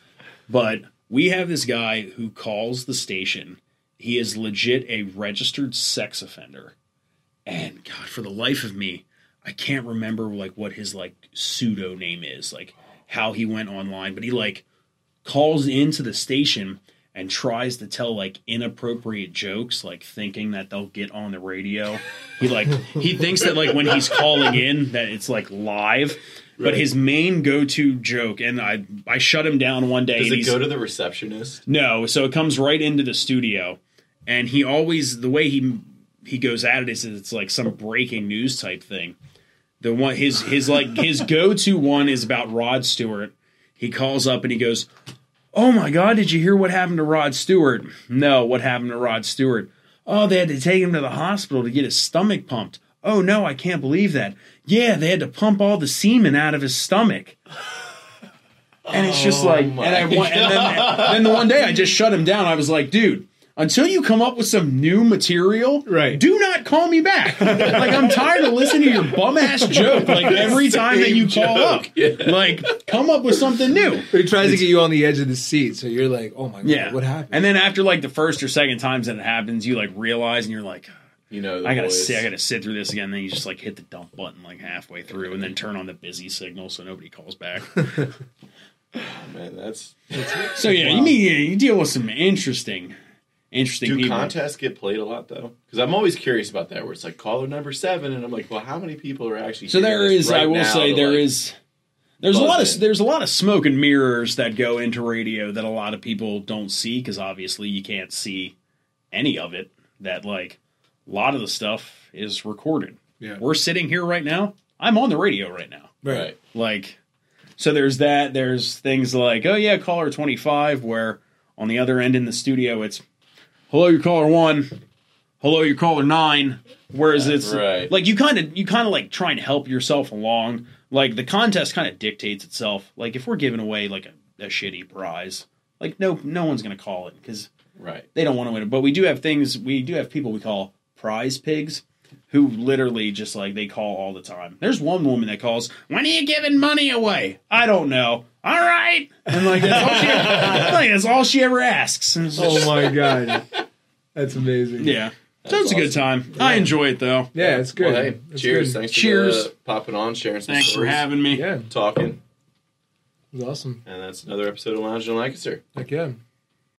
But we have this guy who calls the station. He is legit a registered sex offender, and God, for the life of me, I can't remember like what his like pseudo name is, like how he went online, but he like calls into the station and tries to tell like inappropriate jokes, like thinking that they'll get on the radio. He like he thinks that like when he's calling in that it's like live. But his main go-to joke, and I I shut him down one day. does it go to the receptionist? no, so it comes right into the studio, and he always the way he he goes at it is it's like some breaking news type thing. The one his his like his go to one is about Rod Stewart. He calls up and he goes, "Oh my God, did you hear what happened to Rod Stewart?" No, what happened to Rod Stewart? Oh, they had to take him to the hospital to get his stomach pumped. Oh no, I can't believe that. Yeah, they had to pump all the semen out of his stomach. And it's just Oh like, and I and then, then the one day I just shut him down. I was like, dude, until you come up with some new material, Right. do not call me back. <laughs> like I'm tired of listening to your bum ass joke like every time that you call up. Like come up with something new. But he tries to get you on the edge of the seat, so you're like, "Oh my god, Yeah. what happened?" And then after like the first or second times that it happens, you like realize and you're like, You know, the I gotta voice. sit, I gotta sit through this again. Then you just like hit the dump button like halfway through, and then turn on the busy signal so nobody calls back. <laughs> Oh, man, that's so yeah, you mean yeah, you deal with some interesting, interesting do people. contests get played a lot though? Because I'm always curious about that. Where it's like caller number seven, and I'm like, well, how many people are actually? So hearing there this is, right I will say, to, there like- is. There's a lot buzz of in? there's a lot of smoke and mirrors that go into radio that a lot of people don't see because obviously you can't see any of it. That like a lot of the stuff is recorded. Yeah. We're sitting here right now. I'm on the radio right now. right. Like, so there's that. There's things like, oh yeah, caller 25, where on the other end in the studio, it's hello, your caller one, hello, your caller nine. Whereas it's Right. like you kind of you kind of like try and help yourself along. Like the contest kind of dictates itself. Like if we're giving away like a, a shitty prize, like no no one's gonna call it because Right. they don't want to win it. But we do have things. We do have people we call prize pigs, who literally just like they call all the time. There's one woman that calls, "When are you giving money away?" I don't know. All right, and like that's all she, <laughs> like, that's all she ever asks. Just- oh my god, that's amazing. yeah. So it's a good time. I enjoy it though. yeah, it's good. Well, hey, It's cheers! good. Thanks Cheers. for uh, popping on, sharing some Thanks for having me. Yeah, talking, it was awesome. and that's another episode of Lounge and Lancaster. Heck yeah.